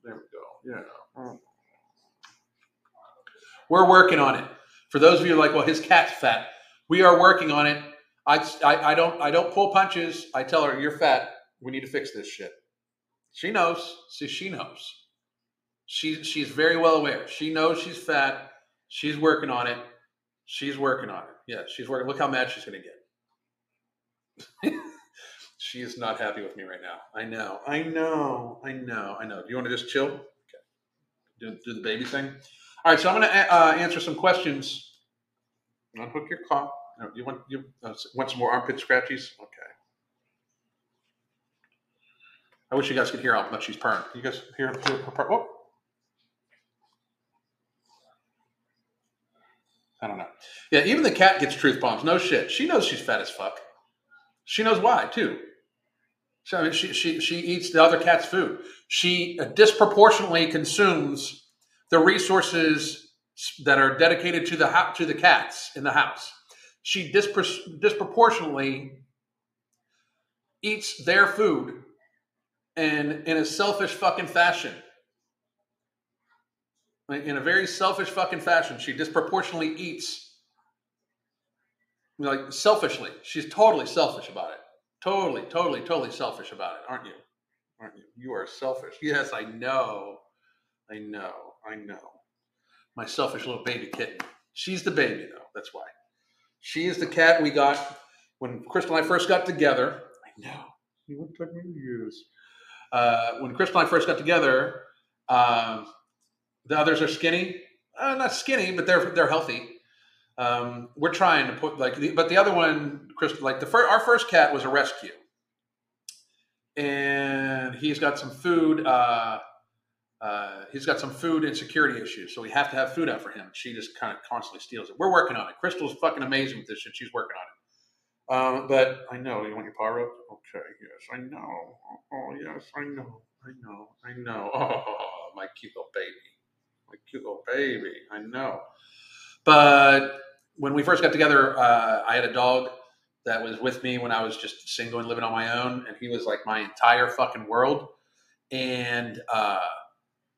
A: There we go. Yeah. We're working on it. For those of you like, well, his cat's fat. We are working on it. I, I, I don't I don't pull punches. I tell her you're fat. We need to fix this shit. She knows. See, she knows. She's she's very well aware. She knows she's fat. She's working on it. She's working on it. Yeah, she's working. Look how mad she's to get. *laughs* she is not happy with me right now. I know. I know. I know. I know. Do you want to just chill? Okay. Do, do the baby thing. All right. So I'm going to uh, answer some questions. Unhook your claw. You want you uh, want some more armpit scratchies? Okay. I wish you guys could hear how much she's purring. You guys hear, hear her purr? Oh. I don't know. Yeah, even the cat gets truth bombs. No shit. She knows she's fat as fuck. She knows why too. So I mean, she she she eats the other cat's food. She disproportionately consumes the resources that are dedicated to the to the cats in the house. She dispro- disproportionately eats their food and in a selfish fucking fashion in a very selfish fucking fashion. She disproportionately eats, like selfishly. She's totally selfish about it. Totally, totally, totally selfish about it, aren't you? Aren't you? You are selfish. Yes, I know. I know. I know. My selfish little baby kitten. She's the baby, though. That's why. She is the cat we got when Crystal and I first got together. I know. You won't take me use. Uh, when Crystal and I first got together, um, the others are skinny. Uh, not skinny, but they're they're healthy. Um, we're trying to put like, but the other one, Chris, like the first, our first cat was a rescue, and he's got some food. Uh, uh, he's got some food insecurity issues, so we have to have food out for him. She just kind of constantly steals it. We're working on it. Crystal's fucking amazing with this shit. She's working on it. Um, but I know you want your paw rubbed. Okay, yes, I know. Oh, yes, I know. I know. I know. *laughs* Oh, my cute little baby. My cute little baby. I know. But when we first got together, uh, I had a dog that was with me when I was just single and living on my own, and he was like my entire fucking world. And uh,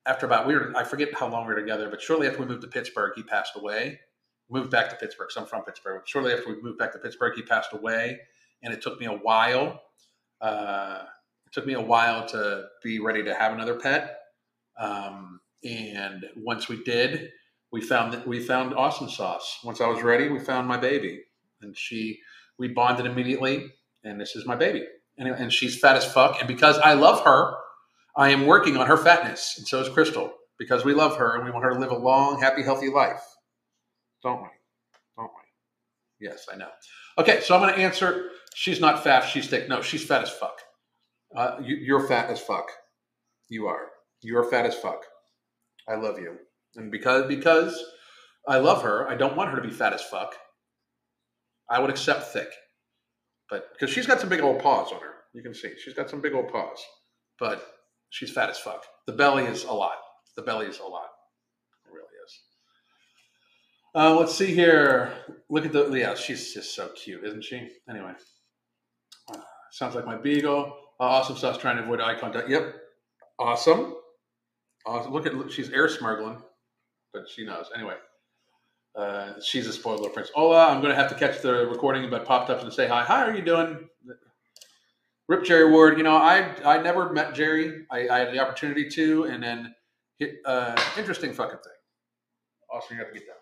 A: after about we were, I forget how long we were together, but shortly after we moved to Pittsburgh, he passed away. Moved back to Pittsburgh, so I'm from Pittsburgh. Shortly after we moved back to Pittsburgh, he passed away, and it took me a while. Uh, it took me a while to be ready to have another pet. Um, and once we did, we found that we found awesome sauce. Once I was ready, we found my baby, and she we bonded immediately. And this is my baby, and, and she's fat as fuck. And because I love her, I am working on her fatness, and so is Crystal because we love her and we want her to live a long, happy, healthy life. Don't we? Don't we? Yes, I know. Okay, so I'm going to answer. She's not fat. She's thick. No, she's fat as fuck. Uh, you, you're fat as fuck. You are. You're fat as fuck. I love you. And because because I love her, I don't want her to be fat as fuck. I would accept thick, but because she's got some big old paws on her, you can see she's got some big old paws, but she's fat as fuck. The belly is a lot. The belly is a lot. It really is. Uh, let's see here. Look at the yeah. She's just so cute, isn't she? Anyway, uh, sounds like my beagle. Uh, awesome stuff. Trying to avoid eye contact. Yep. Awesome. Awesome. Look at look, she's air smuggling but she knows. Anyway, uh, she's a spoiled little prince. Hola, I'm going to have to catch the recording, but popped up and say hi. Hi, how are you doing? Rip Jerry Ward. You know, I I never met Jerry. I, I had the opportunity to, and then uh, interesting fucking thing. Awesome, you have to get that.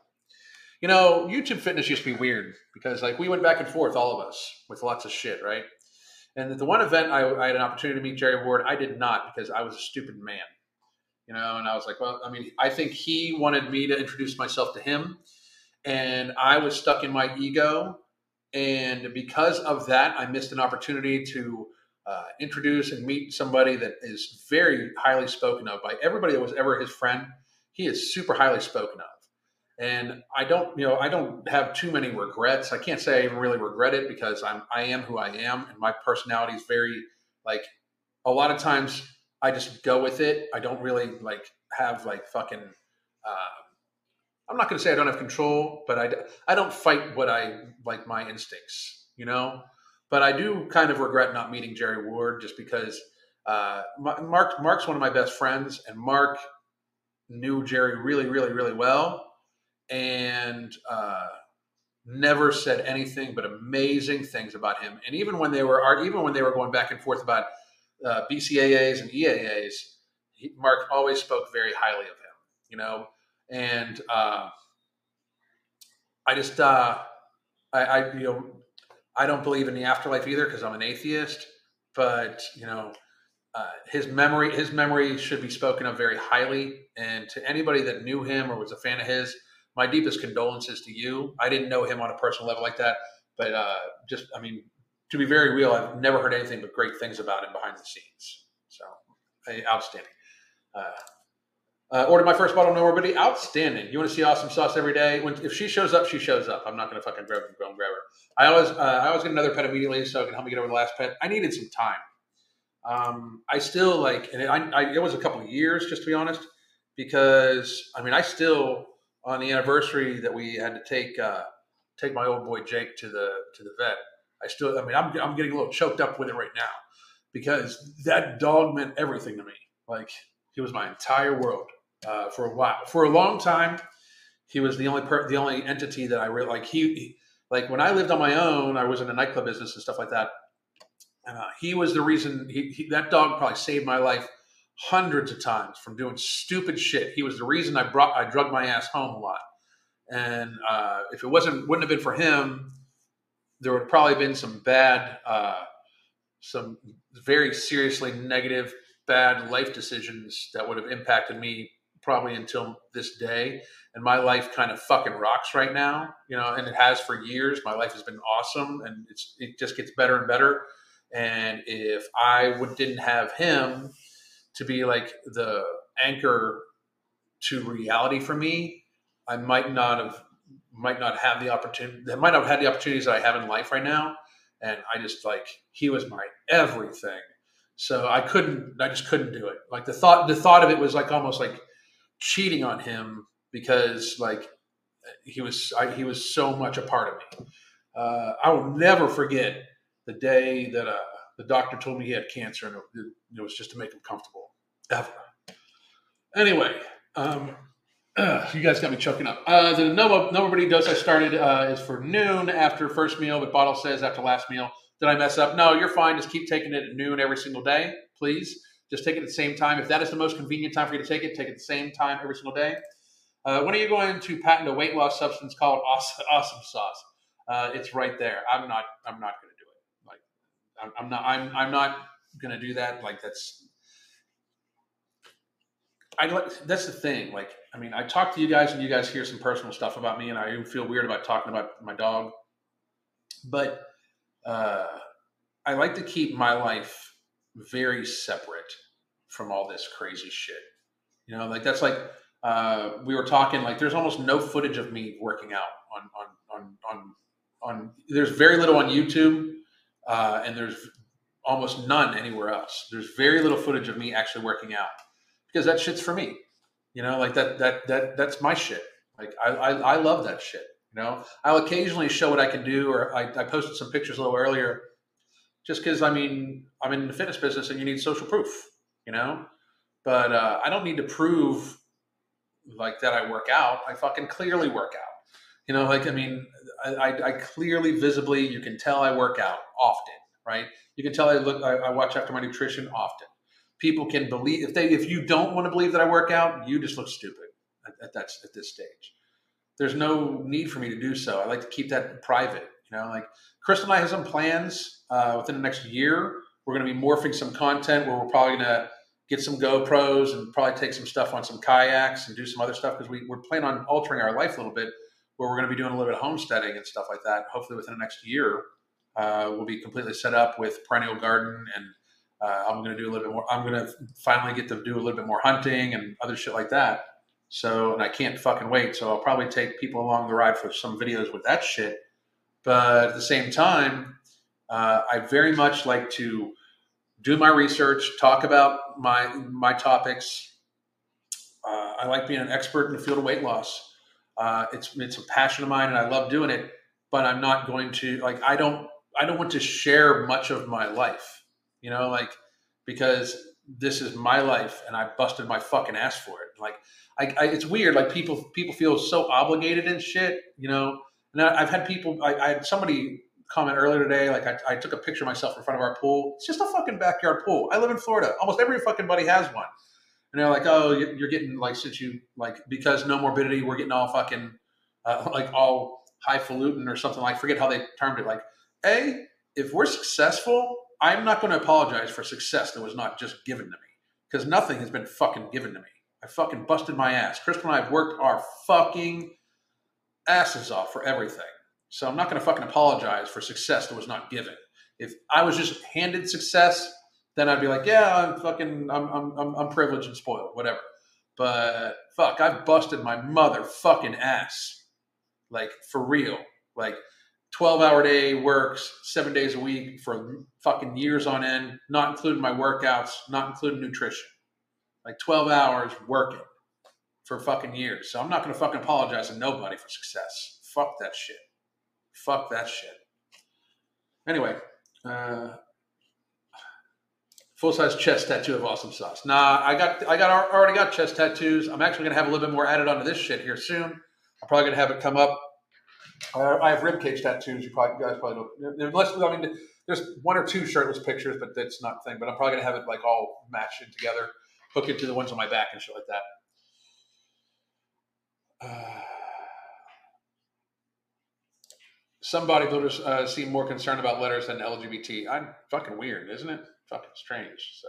A: You know, YouTube fitness used to be weird because like we went back and forth, all of us, with lots of shit, right? And the one event I, I had an opportunity to meet Jerry Ward, I did not because I was a stupid man you know and i was like well i mean i think he wanted me to introduce myself to him and i was stuck in my ego and because of that i missed an opportunity to uh, introduce and meet somebody that is very highly spoken of by everybody that was ever his friend he is super highly spoken of and i don't you know i don't have too many regrets i can't say i even really regret it because i'm i am who i am and my personality is very like a lot of times I just go with it. I don't really like have like fucking. Uh, I'm not going to say I don't have control, but I I don't fight what I like my instincts, you know. But I do kind of regret not meeting Jerry Ward just because uh, Marc Marc's one of my best friends, and Marc knew Jerry really, really, really well, and uh, never said anything but amazing things about him. And even when they were even when they were going back and forth about uh, BCAAs and EAAs, he, Marc always spoke very highly of him, you know, and uh, I just, uh, I, I, you know, I don't believe in the afterlife either because I'm an atheist, but you know, uh, his memory, his memory should be spoken of very highly. And to anybody that knew him or was a fan of his, my deepest condolences to you. I didn't know him on a personal level like that, but uh, just, I mean, to be very real, I've never heard anything but great things about him behind the scenes. So, outstanding. Uh, uh, ordered my first bottle of Norbity. Outstanding. You want to see awesome sauce every day? When if she shows up, she shows up. I'm not going to fucking grab go and grab her. I always uh, I always get another pet immediately, so it can help me get over the last pet. I needed some time. Um, I still like, and it, I, I, it was a couple of years, just to be honest, because I mean, I still on the anniversary that we had to take uh, take my old boy Jake to the to the vet. I still, I mean, I'm, I'm getting a little choked up with it right now because that dog meant everything to me. Like he was my entire world uh, for a while. For a long time, he was the only per- the only entity that I really like. He, he like when I lived on my own, I was in the nightclub business and stuff like that. Uh, he was the reason he, he, that dog probably saved my life hundreds of times from doing stupid shit. He was the reason I brought I drug my ass home a lot. And uh, if it wasn't wouldn't have been for him, there would probably been some bad, uh, some very seriously negative, bad life decisions that would have impacted me probably until this day. And my life kind of fucking rocks right now, you know, and it has for years. My life has been awesome, and it's it just gets better and better. And if I would, didn't have him to be like the anchor to reality for me, I might not have might not have the opportunity. Might not have had the opportunities that I have in life right now. And I just like he was my everything. So I couldn't. I just couldn't do it. Like the thought, the thought of it was like almost like cheating on him because like he was I, he was so much a part of me. Uh, I will never forget the day that uh, the doctor told me he had cancer, and it, it, was just to make him comfortable. Ever. Anyway, um, uh, *clears throat* you guys got me choking up. Uh, the no nobody dose I started uh, is for noon after first meal, but bottle says after last meal. Did I mess up? No, you're fine. Just keep taking it at noon every single day, please. Just take it at the same time. If that is the most convenient time for you to take it, take it at the same time every single day. Uh, when are you going to patent a weight loss substance called *laughs* Awesome, awesome Sauce? Uh, it's right there. I'm not. I'm not going to do it. Like, I'm, I'm not. I'm. I'm not going to do that. Like, that's. I. That's the thing. Like, I mean, I talk to you guys, and you guys hear some personal stuff about me, and I even feel weird about talking about my dog. But uh, I like to keep my life very separate from all this crazy shit. You know, like that's like uh, we were talking. Like, there's almost no footage of me working out on on on on. on there's very little on YouTube, uh, and there's almost none anywhere else. There's very little footage of me actually working out because that shit's for me. You know, like that that that that's my shit. Like I I, I love that shit. You know, I'll occasionally show what I can do, or I, I posted some pictures a little earlier just because I mean I'm in the fitness business and you need social proof, you know. But uh, I don't need to prove like that I work out. I fucking clearly work out. You know, like I mean, I, I, I clearly, visibly, you can tell I work out often, right? You can tell I look, I, I watch after my nutrition often. People can believe if they if you don't want to believe that I work out, you just look stupid at, at that at this stage. There's no need for me to do so. I like to keep that private. You know, like Crystal and I have some plans uh, within the next year. We're going to be morphing some content where we're probably going to get some GoPros and probably take some stuff on some kayaks and do some other stuff because we, we're planning on altering our life a little bit where we're going to be doing a little bit of homesteading and stuff like that. Hopefully, within the next year, uh, we'll be completely set up with perennial garden and uh, I'm going to do a little bit more. I'm going to finally get to do a little bit more hunting and other shit like that. So, and I can't fucking wait. So I'll probably take people along the ride for some videos with that shit but at the same time, uh, I very much like to do my research, talk about my my topics. Uh, I like being an expert in the field of weight loss. Uh, it's it's a passion of mine, and I love doing it. But I'm not going to like I don't I don't want to share much of my life, you know, like because this is my life, and I busted my fucking ass for it. Like I, I it's weird. Like people people feel so obligated and shit, you know and I've had people, I, I had somebody comment earlier today, like I, I, took a picture of myself in front of our pool. It's just a fucking backyard pool. I live in Florida. Almost every fucking buddy has one. And they're like, oh, you're getting like, since you like, because Nomorbidity, we're getting all fucking, uh, *laughs* like all highfalutin or something like, forget how they termed it. Like, A, if we're successful, I'm not going to apologize for success that was not just given to me because nothing has been fucking given to me. I fucking busted my ass. Crystal and I have worked our fucking asses off for everything. So I'm not going to fucking apologize for success that was not given. If I was just handed success, then I'd be like, yeah, I'm fucking, I'm, I'm, I'm privileged and spoiled, whatever. But fuck, I've busted my mother fucking ass, like for real, like 12 hour day works seven days a week for fucking years on end, not including my workouts, not including nutrition, like 12 hours working for fucking years. So I'm not going to fucking apologize to nobody for success. Fuck that shit. Fuck that shit. Anyway, uh, full size chest tattoo of awesome sauce. Nah, I got I got already got chest tattoos. I'm actually gonna have a little bit more added onto this shit here soon. I'm probably gonna have it come up Uh, I have rib cage tattoos. You probably you guys probably don't. Unless I mean, there's one or two shirtless pictures, but that's not thing. But I'm probably gonna have it like all matched together, hook it to the ones on my back and shit like that. Uh, some bodybuilders uh, seem more concerned about letters than LGBT. I'm fucking weird, isn't it? Fucking strange. So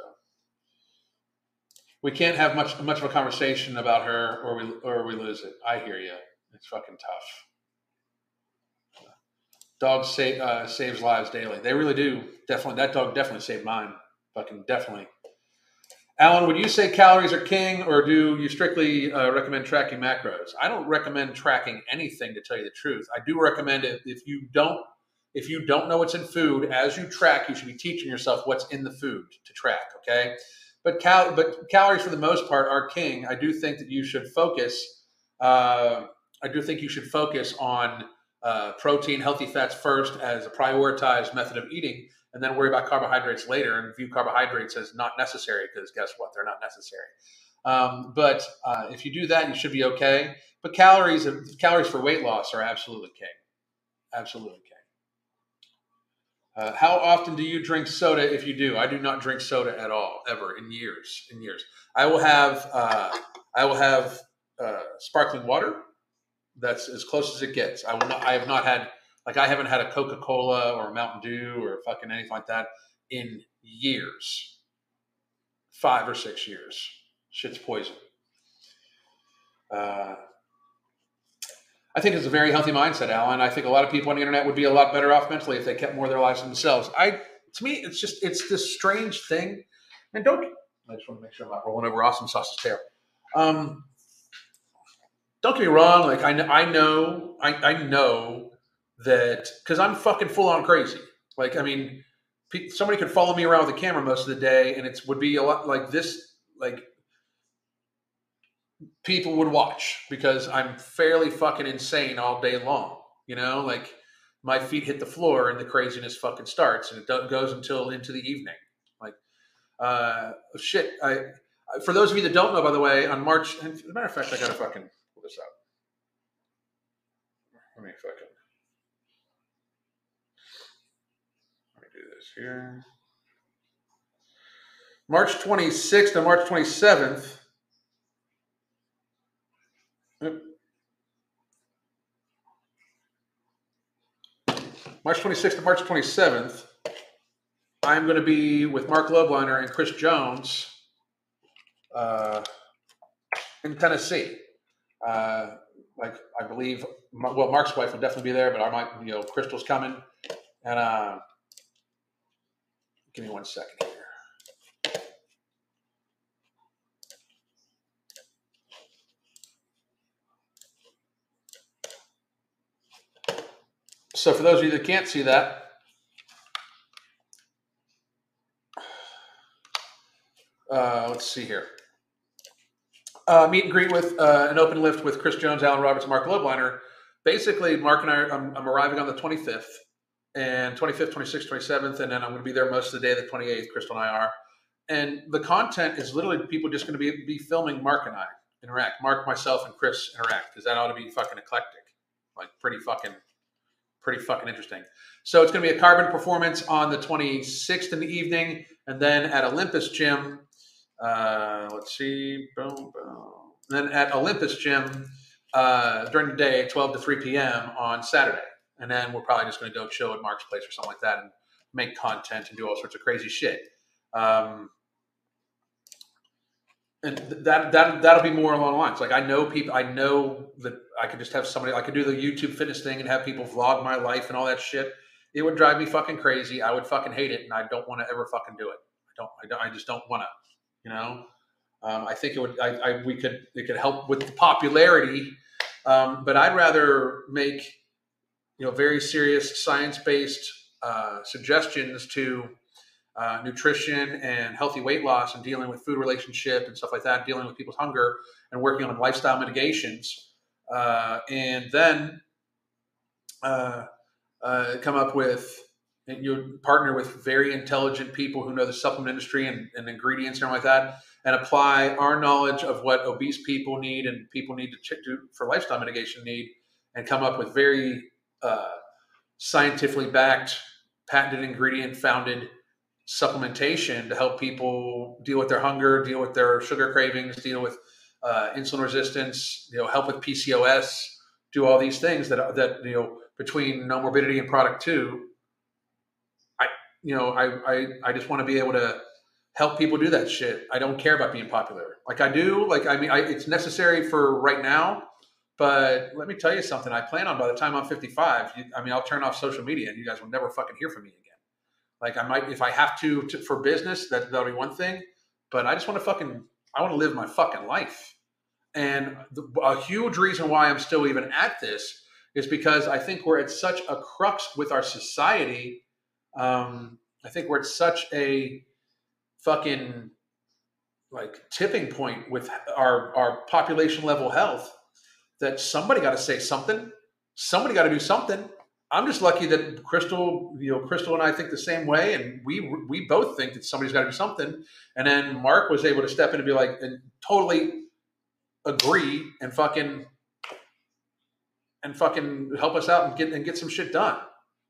A: we can't have much much of a conversation about her, or we or we lose it. I hear you. It's fucking tough. Dogs save uh, saves lives daily. They really do. Definitely, that dog definitely saved mine. Fucking definitely. Alan, would you say calories are king, or do you strictly uh, recommend tracking macros? I don't recommend tracking anything to tell you the truth. I do recommend it if you don't if you don't know what's in food as you track, you should be teaching yourself what's in the food to track. Okay, but cal but calories for the most part are king. I do think that you should focus. Uh, I do think you should focus on uh, protein, healthy fats first as a prioritized method of eating, and then worry about carbohydrates later and view carbohydrates as not necessary because guess what? They're not necessary. Um, but uh, if you do that, you should be okay. But calories, calories for weight loss are absolutely king. Absolutely king. Uh, how often do you drink soda? If you do, I do not drink soda at all, ever in years. In years, I will have uh, I will have uh, sparkling water that's as close as it gets. I will not, I have not had like I haven't had a Coca Cola or a Mountain Dew or fucking anything like that in years, five or six years. Shit's poison. Uh, I think it's a very healthy mindset, Alan. I think a lot of people on the internet would be a lot better off mentally if they kept more of their lives to themselves. I, to me, it's just it's this strange thing. And don't I just want to make sure I'm not rolling over awesome sauce's tail. Um, don't get me wrong. Like I, I know, I, I know that because I'm fucking full on crazy. Like I mean, somebody could follow me around with a camera most of the day, and it would be a lot like this. Like people would watch because I'm fairly fucking insane all day long. You know, like my feet hit the floor and the craziness fucking starts, and it goes until into the evening. Like, uh, shit. I for those of you that don't know, by the way, on March, as a matter of fact, I got to fucking pull this up. Let me fucking let me do this here. March 26th to March 27th. March 26th to March 27th, I'm going to be with Marc Lobliner and Chris Jones uh, in Tennessee. Uh, like I believe, well, Marc's wife will definitely be there, but I might, you know, Crystal's coming. And uh, give me one second here. So for those of you that can't see that, uh, let's see here uh, meet and greet with uh, an open lift with Chris Jones, Alan Roberts, Marc Lobliner. Basically, Marc and I, I'm, I'm, arriving on the 25th, and 25th, 26th, 27th, and then I'm going to be there most of the day, the 28th. Crystal and I are, and the content is literally people just going to be be filming Marc and I interact, Marc, myself, and Chris interact because that ought to be fucking eclectic, like pretty fucking, pretty fucking interesting. So it's going to be a carbon performance on the 26th in the evening, and then at Olympus Gym uh, let's see, boom, boom. then at Olympus Gym uh, during the day, 12 to 3 p.m. on Saturday. And then we're probably just going to go chill at Marc's place or something like that and make content and do all sorts of crazy shit. Um, and that that that'll be more along the lines. Like I know people, I know that I could just have somebody. I could do the YouTube fitness thing and have people vlog my life and all that shit. It would drive me fucking crazy. I would fucking hate it, and I don't want to ever fucking do it. I don't. I, don't, I just don't want to. You know, um, I think it would. I, I, we could. It could help with the popularity, um, but I'd rather make you know very serious science based uh, suggestions to uh, nutrition and healthy weight loss and dealing with food relationship and stuff like that, dealing with people's hunger and working on lifestyle mitigations, uh, and then uh, uh, come up with and you partner with very intelligent people who know the supplement industry and, and ingredients and like that, and apply our knowledge of what obese people need and people need to do for lifestyle mitigation need, and come up with very uh, scientifically backed, patented ingredient founded supplementation to help people deal with their hunger, deal with their sugar cravings, deal with uh, insulin resistance, you know, help with PCOS, do all these things that that you know between Nomorbidity and product two. I you know I I, I just want to be able to help people do that shit. I don't care about being popular. Like I do. Like I mean, I, it's necessary for right now. But let me tell you something. I plan on by the time I'm 55. You, I mean, I'll turn off social media, and you guys will never fucking hear from me again. Like I might, if I have to, to for business, that that'll be one thing. But I just want to fucking, I want to live my fucking life. And the, a huge reason why I'm still even at this is because I think we're at such a crux with our society. Um, I think we're at such a fucking like tipping point with our our population level health that somebody got to say something. Somebody got to do something. I'm just lucky that Crystal, you know, Crystal and I think the same way, and we we both think that somebody's got to do something. And then Marc was able to step in and be like, and totally agree and fucking and fucking help us out and get and get some shit done.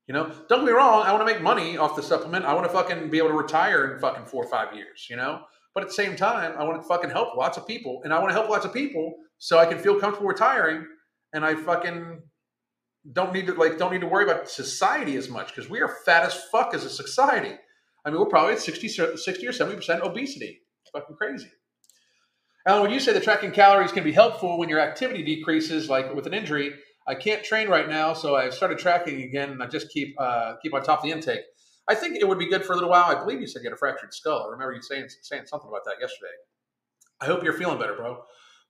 A: You know, don't get me wrong. I want to make money off the supplement. I want to fucking be able to retire in fucking four or five years. You know, but at the same time, I want to fucking help lots of people, and I want to help lots of people so I can feel comfortable retiring, and I fucking don't need to like don't need to worry about society as much because we are fat as fuck as a society. I mean, we're probably at 60, 60 or 70% obesity. It's fucking crazy. Alan, when you say that tracking calories can be helpful when your activity decreases, like with an injury, I can't train right now, so I've started tracking again, and I just keep uh, keep on top of the intake. I think it would be good for a little while. I believe you said you had a fractured skull. I remember you saying saying something about that yesterday. I hope you're feeling better, bro.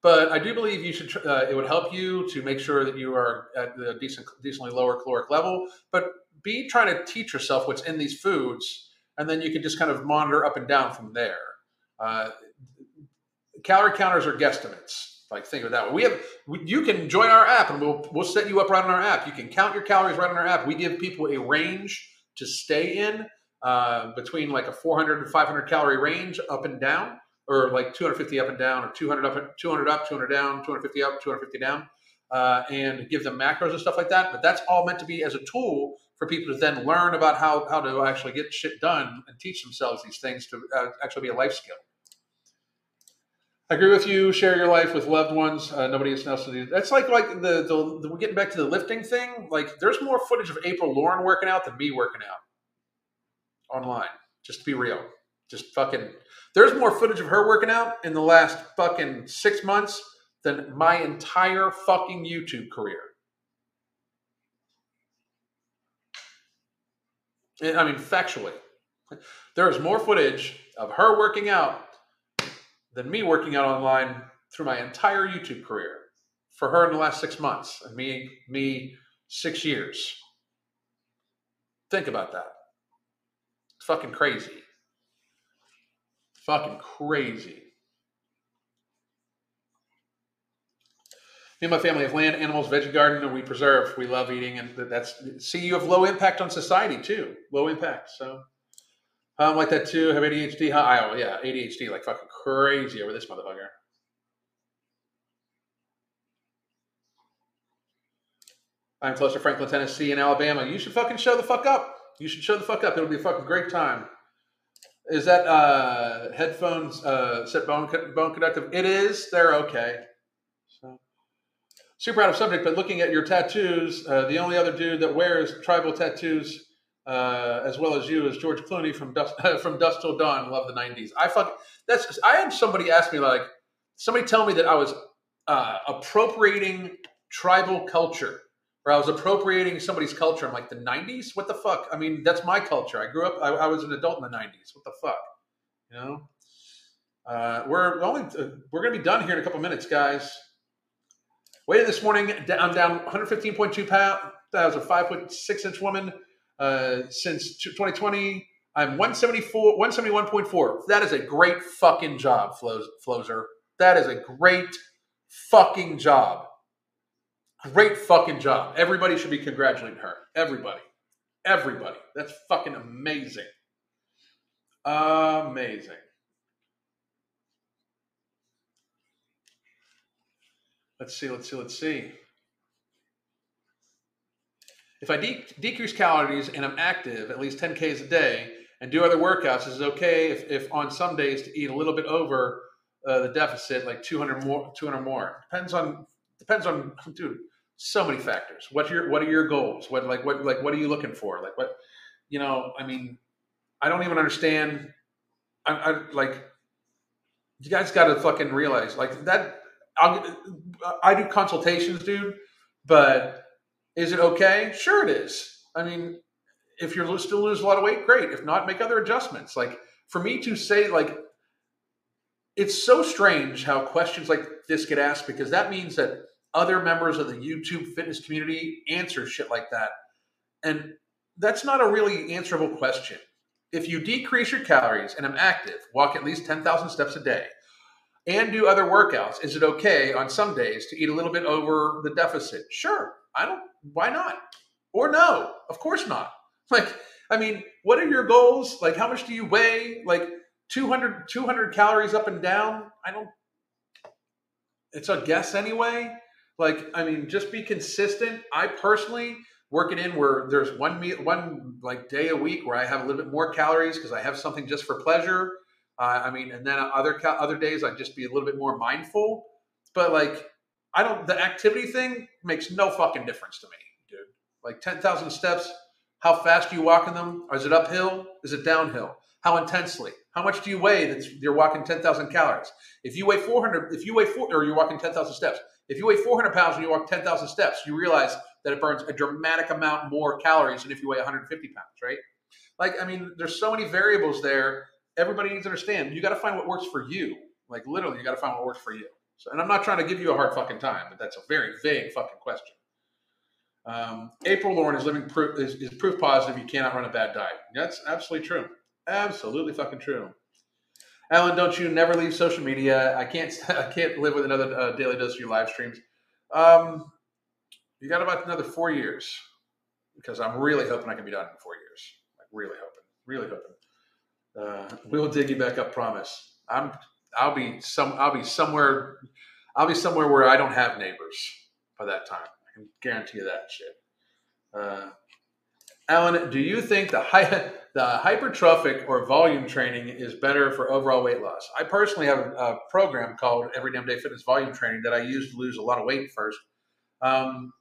A: But I do believe you should. Uh, it would help you to make sure that you are at the decent, decently lower caloric level. But be trying to teach yourself what's in these foods, and then you can just kind of monitor up and down from there. Uh, calorie counters are guesstimates. Like think of that. We have you can join our app, and we'll we'll set you up right on our app. You can count your calories right on our app. We give people a range to stay in uh, between like a 400 to 500 calorie range up and down or like 250 up and down, or 200 up, 200 up, 200 down, 250 up, 250 down, uh, and give them macros and stuff like that. But that's all meant to be as a tool for people to then learn about how how to actually get shit done and teach themselves these things to uh, actually be a life skill. I agree with you. Share your life with loved ones. Uh, nobody else to do. That's like like the, the, the we're getting back to the lifting thing. Like, there's more footage of April Lauren working out than me working out online. Just to be real, just fucking there's more footage of her working out in the last fucking six months than my entire fucking YouTube career. I mean, factually, there is more footage of her working out than me working out online through my entire YouTube career for her in the last six months, and me, me, six years. Think about that. It's fucking crazy. Fucking crazy. Me and my family have land, animals, veggie garden, and we preserve. We love eating, and that's see. You have low impact on society too. Low impact. So I'm um, like that too. Have ADHD? I oh yeah, ADHD like fucking crazy over this motherfucker. I'm close to Franklin, Tennessee, and Alabama. You should fucking show the fuck up. You should show the fuck up. It'll be a fucking great time. Is that uh, headphones uh, set bone bone conductive? It is. They're okay. So, super out of subject, but looking at your tattoos, uh, the only other dude that wears tribal tattoos uh, as well as you is George Clooney from Dusk *laughs* from Dusk Till Dawn. Love the '90s. I fuck. That's. I had somebody ask me like, somebody tell me that I was uh, appropriating tribal culture or I was appropriating somebody's culture. I'm like, the 90s? What the fuck? I mean, that's my culture. I grew up, I, I was an adult in the 90s. What the fuck? You know? Uh, we're only, uh, we're to be done here in a couple minutes, guys. Waited this morning. I'm down 115.2 pounds. I was a five foot six inch woman uh, since 2020. I'm 174, 171.4. That is a great fucking job, Flozer. That is a great fucking job. Great fucking job. Everybody should be congratulating her. Everybody. Everybody. That's fucking amazing. Amazing. Let's see, let's see, let's see. If I de- decrease calories and I'm active at least 10 Ks a day and do other workouts, is it okay if, if on some days to eat a little bit over uh, the deficit, like 200 more, 200 more? Depends on, depends on, dude, so many factors. What your, what are your goals? What, like, what, like, what are you looking for? Like, what, you know, I mean, I don't even understand. I, I like, you guys got to fucking realize, like, that, I'll, I do consultations, dude, but is it okay? Sure, it is. I mean, if you're still lose a lot of weight, great. If not, make other adjustments. Like for me to say, like, it's so strange how questions like this get asked because that means that other members of the YouTube fitness community answer shit like that. And that's not a really answerable question. If you decrease your calories and I'm active, walk at least 10,000 steps a day, and do other workouts, is it okay on some days to eat a little bit over the deficit? Sure. I don't, why not? Or no, of course not. *laughs* Like, I mean, what are your goals? Like, how much do you weigh? Like, 200, 200 calories up and down? I don't, it's a guess anyway. Like, I mean, just be consistent. I personally work it in where there's one meal, one like day a week where I have a little bit more calories because I have something just for pleasure. Uh, I mean, and then other other days I'd just be a little bit more mindful. But like, I don't. The activity thing makes no fucking difference to me, dude. Like ten thousand steps. How fast are you walking them? Is it uphill? Is it downhill? How intensely? How much do you weigh that you're walking ten thousand calories? If you weigh four hundred, if you weigh four, or you're walking ten thousand steps. If you weigh 400 pounds and you walk 10,000 steps, you realize that it burns a dramatic amount more calories than if you weigh 150 pounds, right? Like, I mean, there's so many variables there. Everybody needs to understand. You got to find what works for you. Like, literally, you got to find what works for you. So, and I'm not trying to give you a hard fucking time, but that's a very vague fucking question. Um, April Lauren is living proof is, is, proof positive you cannot run a bad diet. That's absolutely true. Absolutely fucking true. Alan, don't you never leave social media? I can't *laughs* I can't live with another uh, daily dose of your live streams. Um, you got about another four years because I'm really hoping I can be done in four years. Like really hoping, really hoping. Uh, we will dig you back up. Promise. I'm. I'll be some. I'll be somewhere. I'll be somewhere where I don't have neighbors by that time. I can guarantee you that shit. Uh, Alan, do you think the hy- the hypertrophic or volume training is better for overall weight loss? I personally have a, program called Every Damn Day Fitness Volume Training that I use to lose a lot of weight first. Um,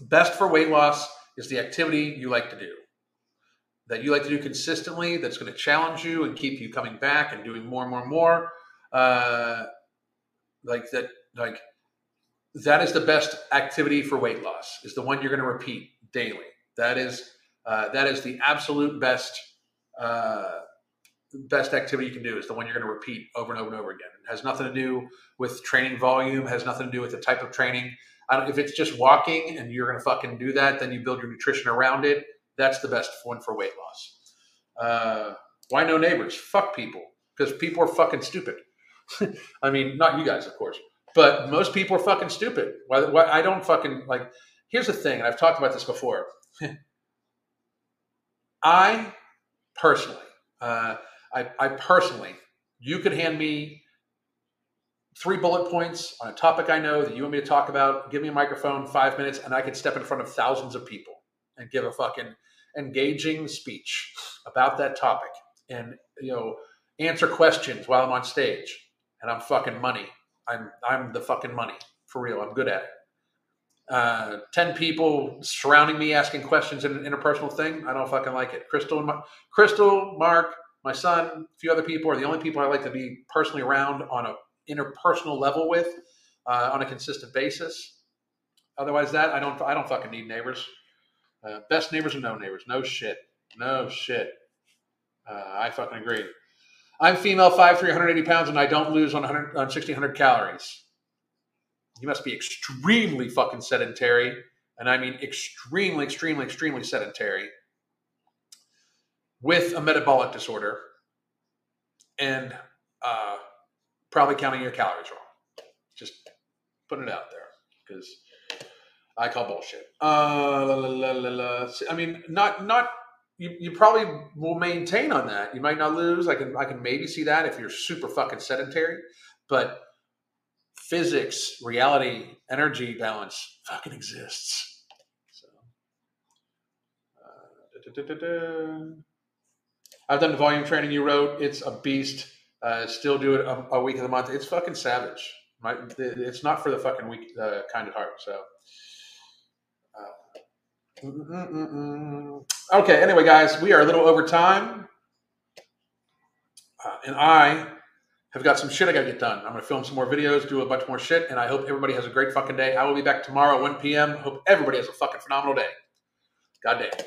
A: best for weight loss is the activity you like to do, that you like to do consistently, that's going to challenge you and keep you coming back and doing more and more and more. Uh, like that, like that is the best activity for weight loss. Is the one you're going to repeat daily. That is uh, that is the absolute best uh, best activity you can do is the one you're going to repeat over and over and over again. It has nothing to do with training volume, has nothing to do with the type of training. if it's just walking and you're going to fucking do that, then you build your nutrition around it. That's the best one for weight loss. Uh, why no neighbors? Fuck people because people are fucking stupid. *laughs* I mean, not you guys, of course, but most people are fucking stupid. Why, why I don't fucking like. Here's the thing, and I've talked about this before. *laughs* I personally, uh, I, I personally, you could hand me three bullet points on a topic I know that you want me to talk about. Give me a microphone, five minutes, and I could step in front of thousands of people and give a fucking engaging speech about that topic, and you know, answer questions while I'm on stage. And I'm fucking money. I'm I'm the fucking money for real. I'm good at it uh, 10 people surrounding me asking questions in an interpersonal thing, I don't fucking like it. Crystal, Crystal, Mark, my son, a few other people are the only people I like to be personally around on a interpersonal level with uh, on a consistent basis. Otherwise, that I don't I don't fucking need neighbors. Uh, best neighbors or no neighbors? No shit. No shit. Uh, I fucking agree. I'm female, 5'3", 180 pounds, and I don't lose on, 100, 1,600 calories. You must be extremely fucking sedentary. And I mean extremely, extremely, extremely sedentary with a metabolic disorder and uh, probably counting your calories wrong. Just putting it out there because I call bullshit. Uh, la, la, la, I mean, not not you, you probably will maintain on that. You might not lose. I can I can maybe see that if you're super fucking sedentary, but physics, reality, energy balance fucking exists. So, I've done the volume training you wrote. It's a beast. Uh, still do it a, a, week of the month. It's fucking savage. Right? It's not for the fucking weak uh, kind of heart. So. Uh, okay. Anyway, guys, we are a little over time, uh, and I have got some shit I got to get done. I'm to film some more videos, do a bunch more shit, and I hope everybody has a great fucking day. I will be back tomorrow 1 p.m. Hope everybody has a fucking phenomenal day. God damn.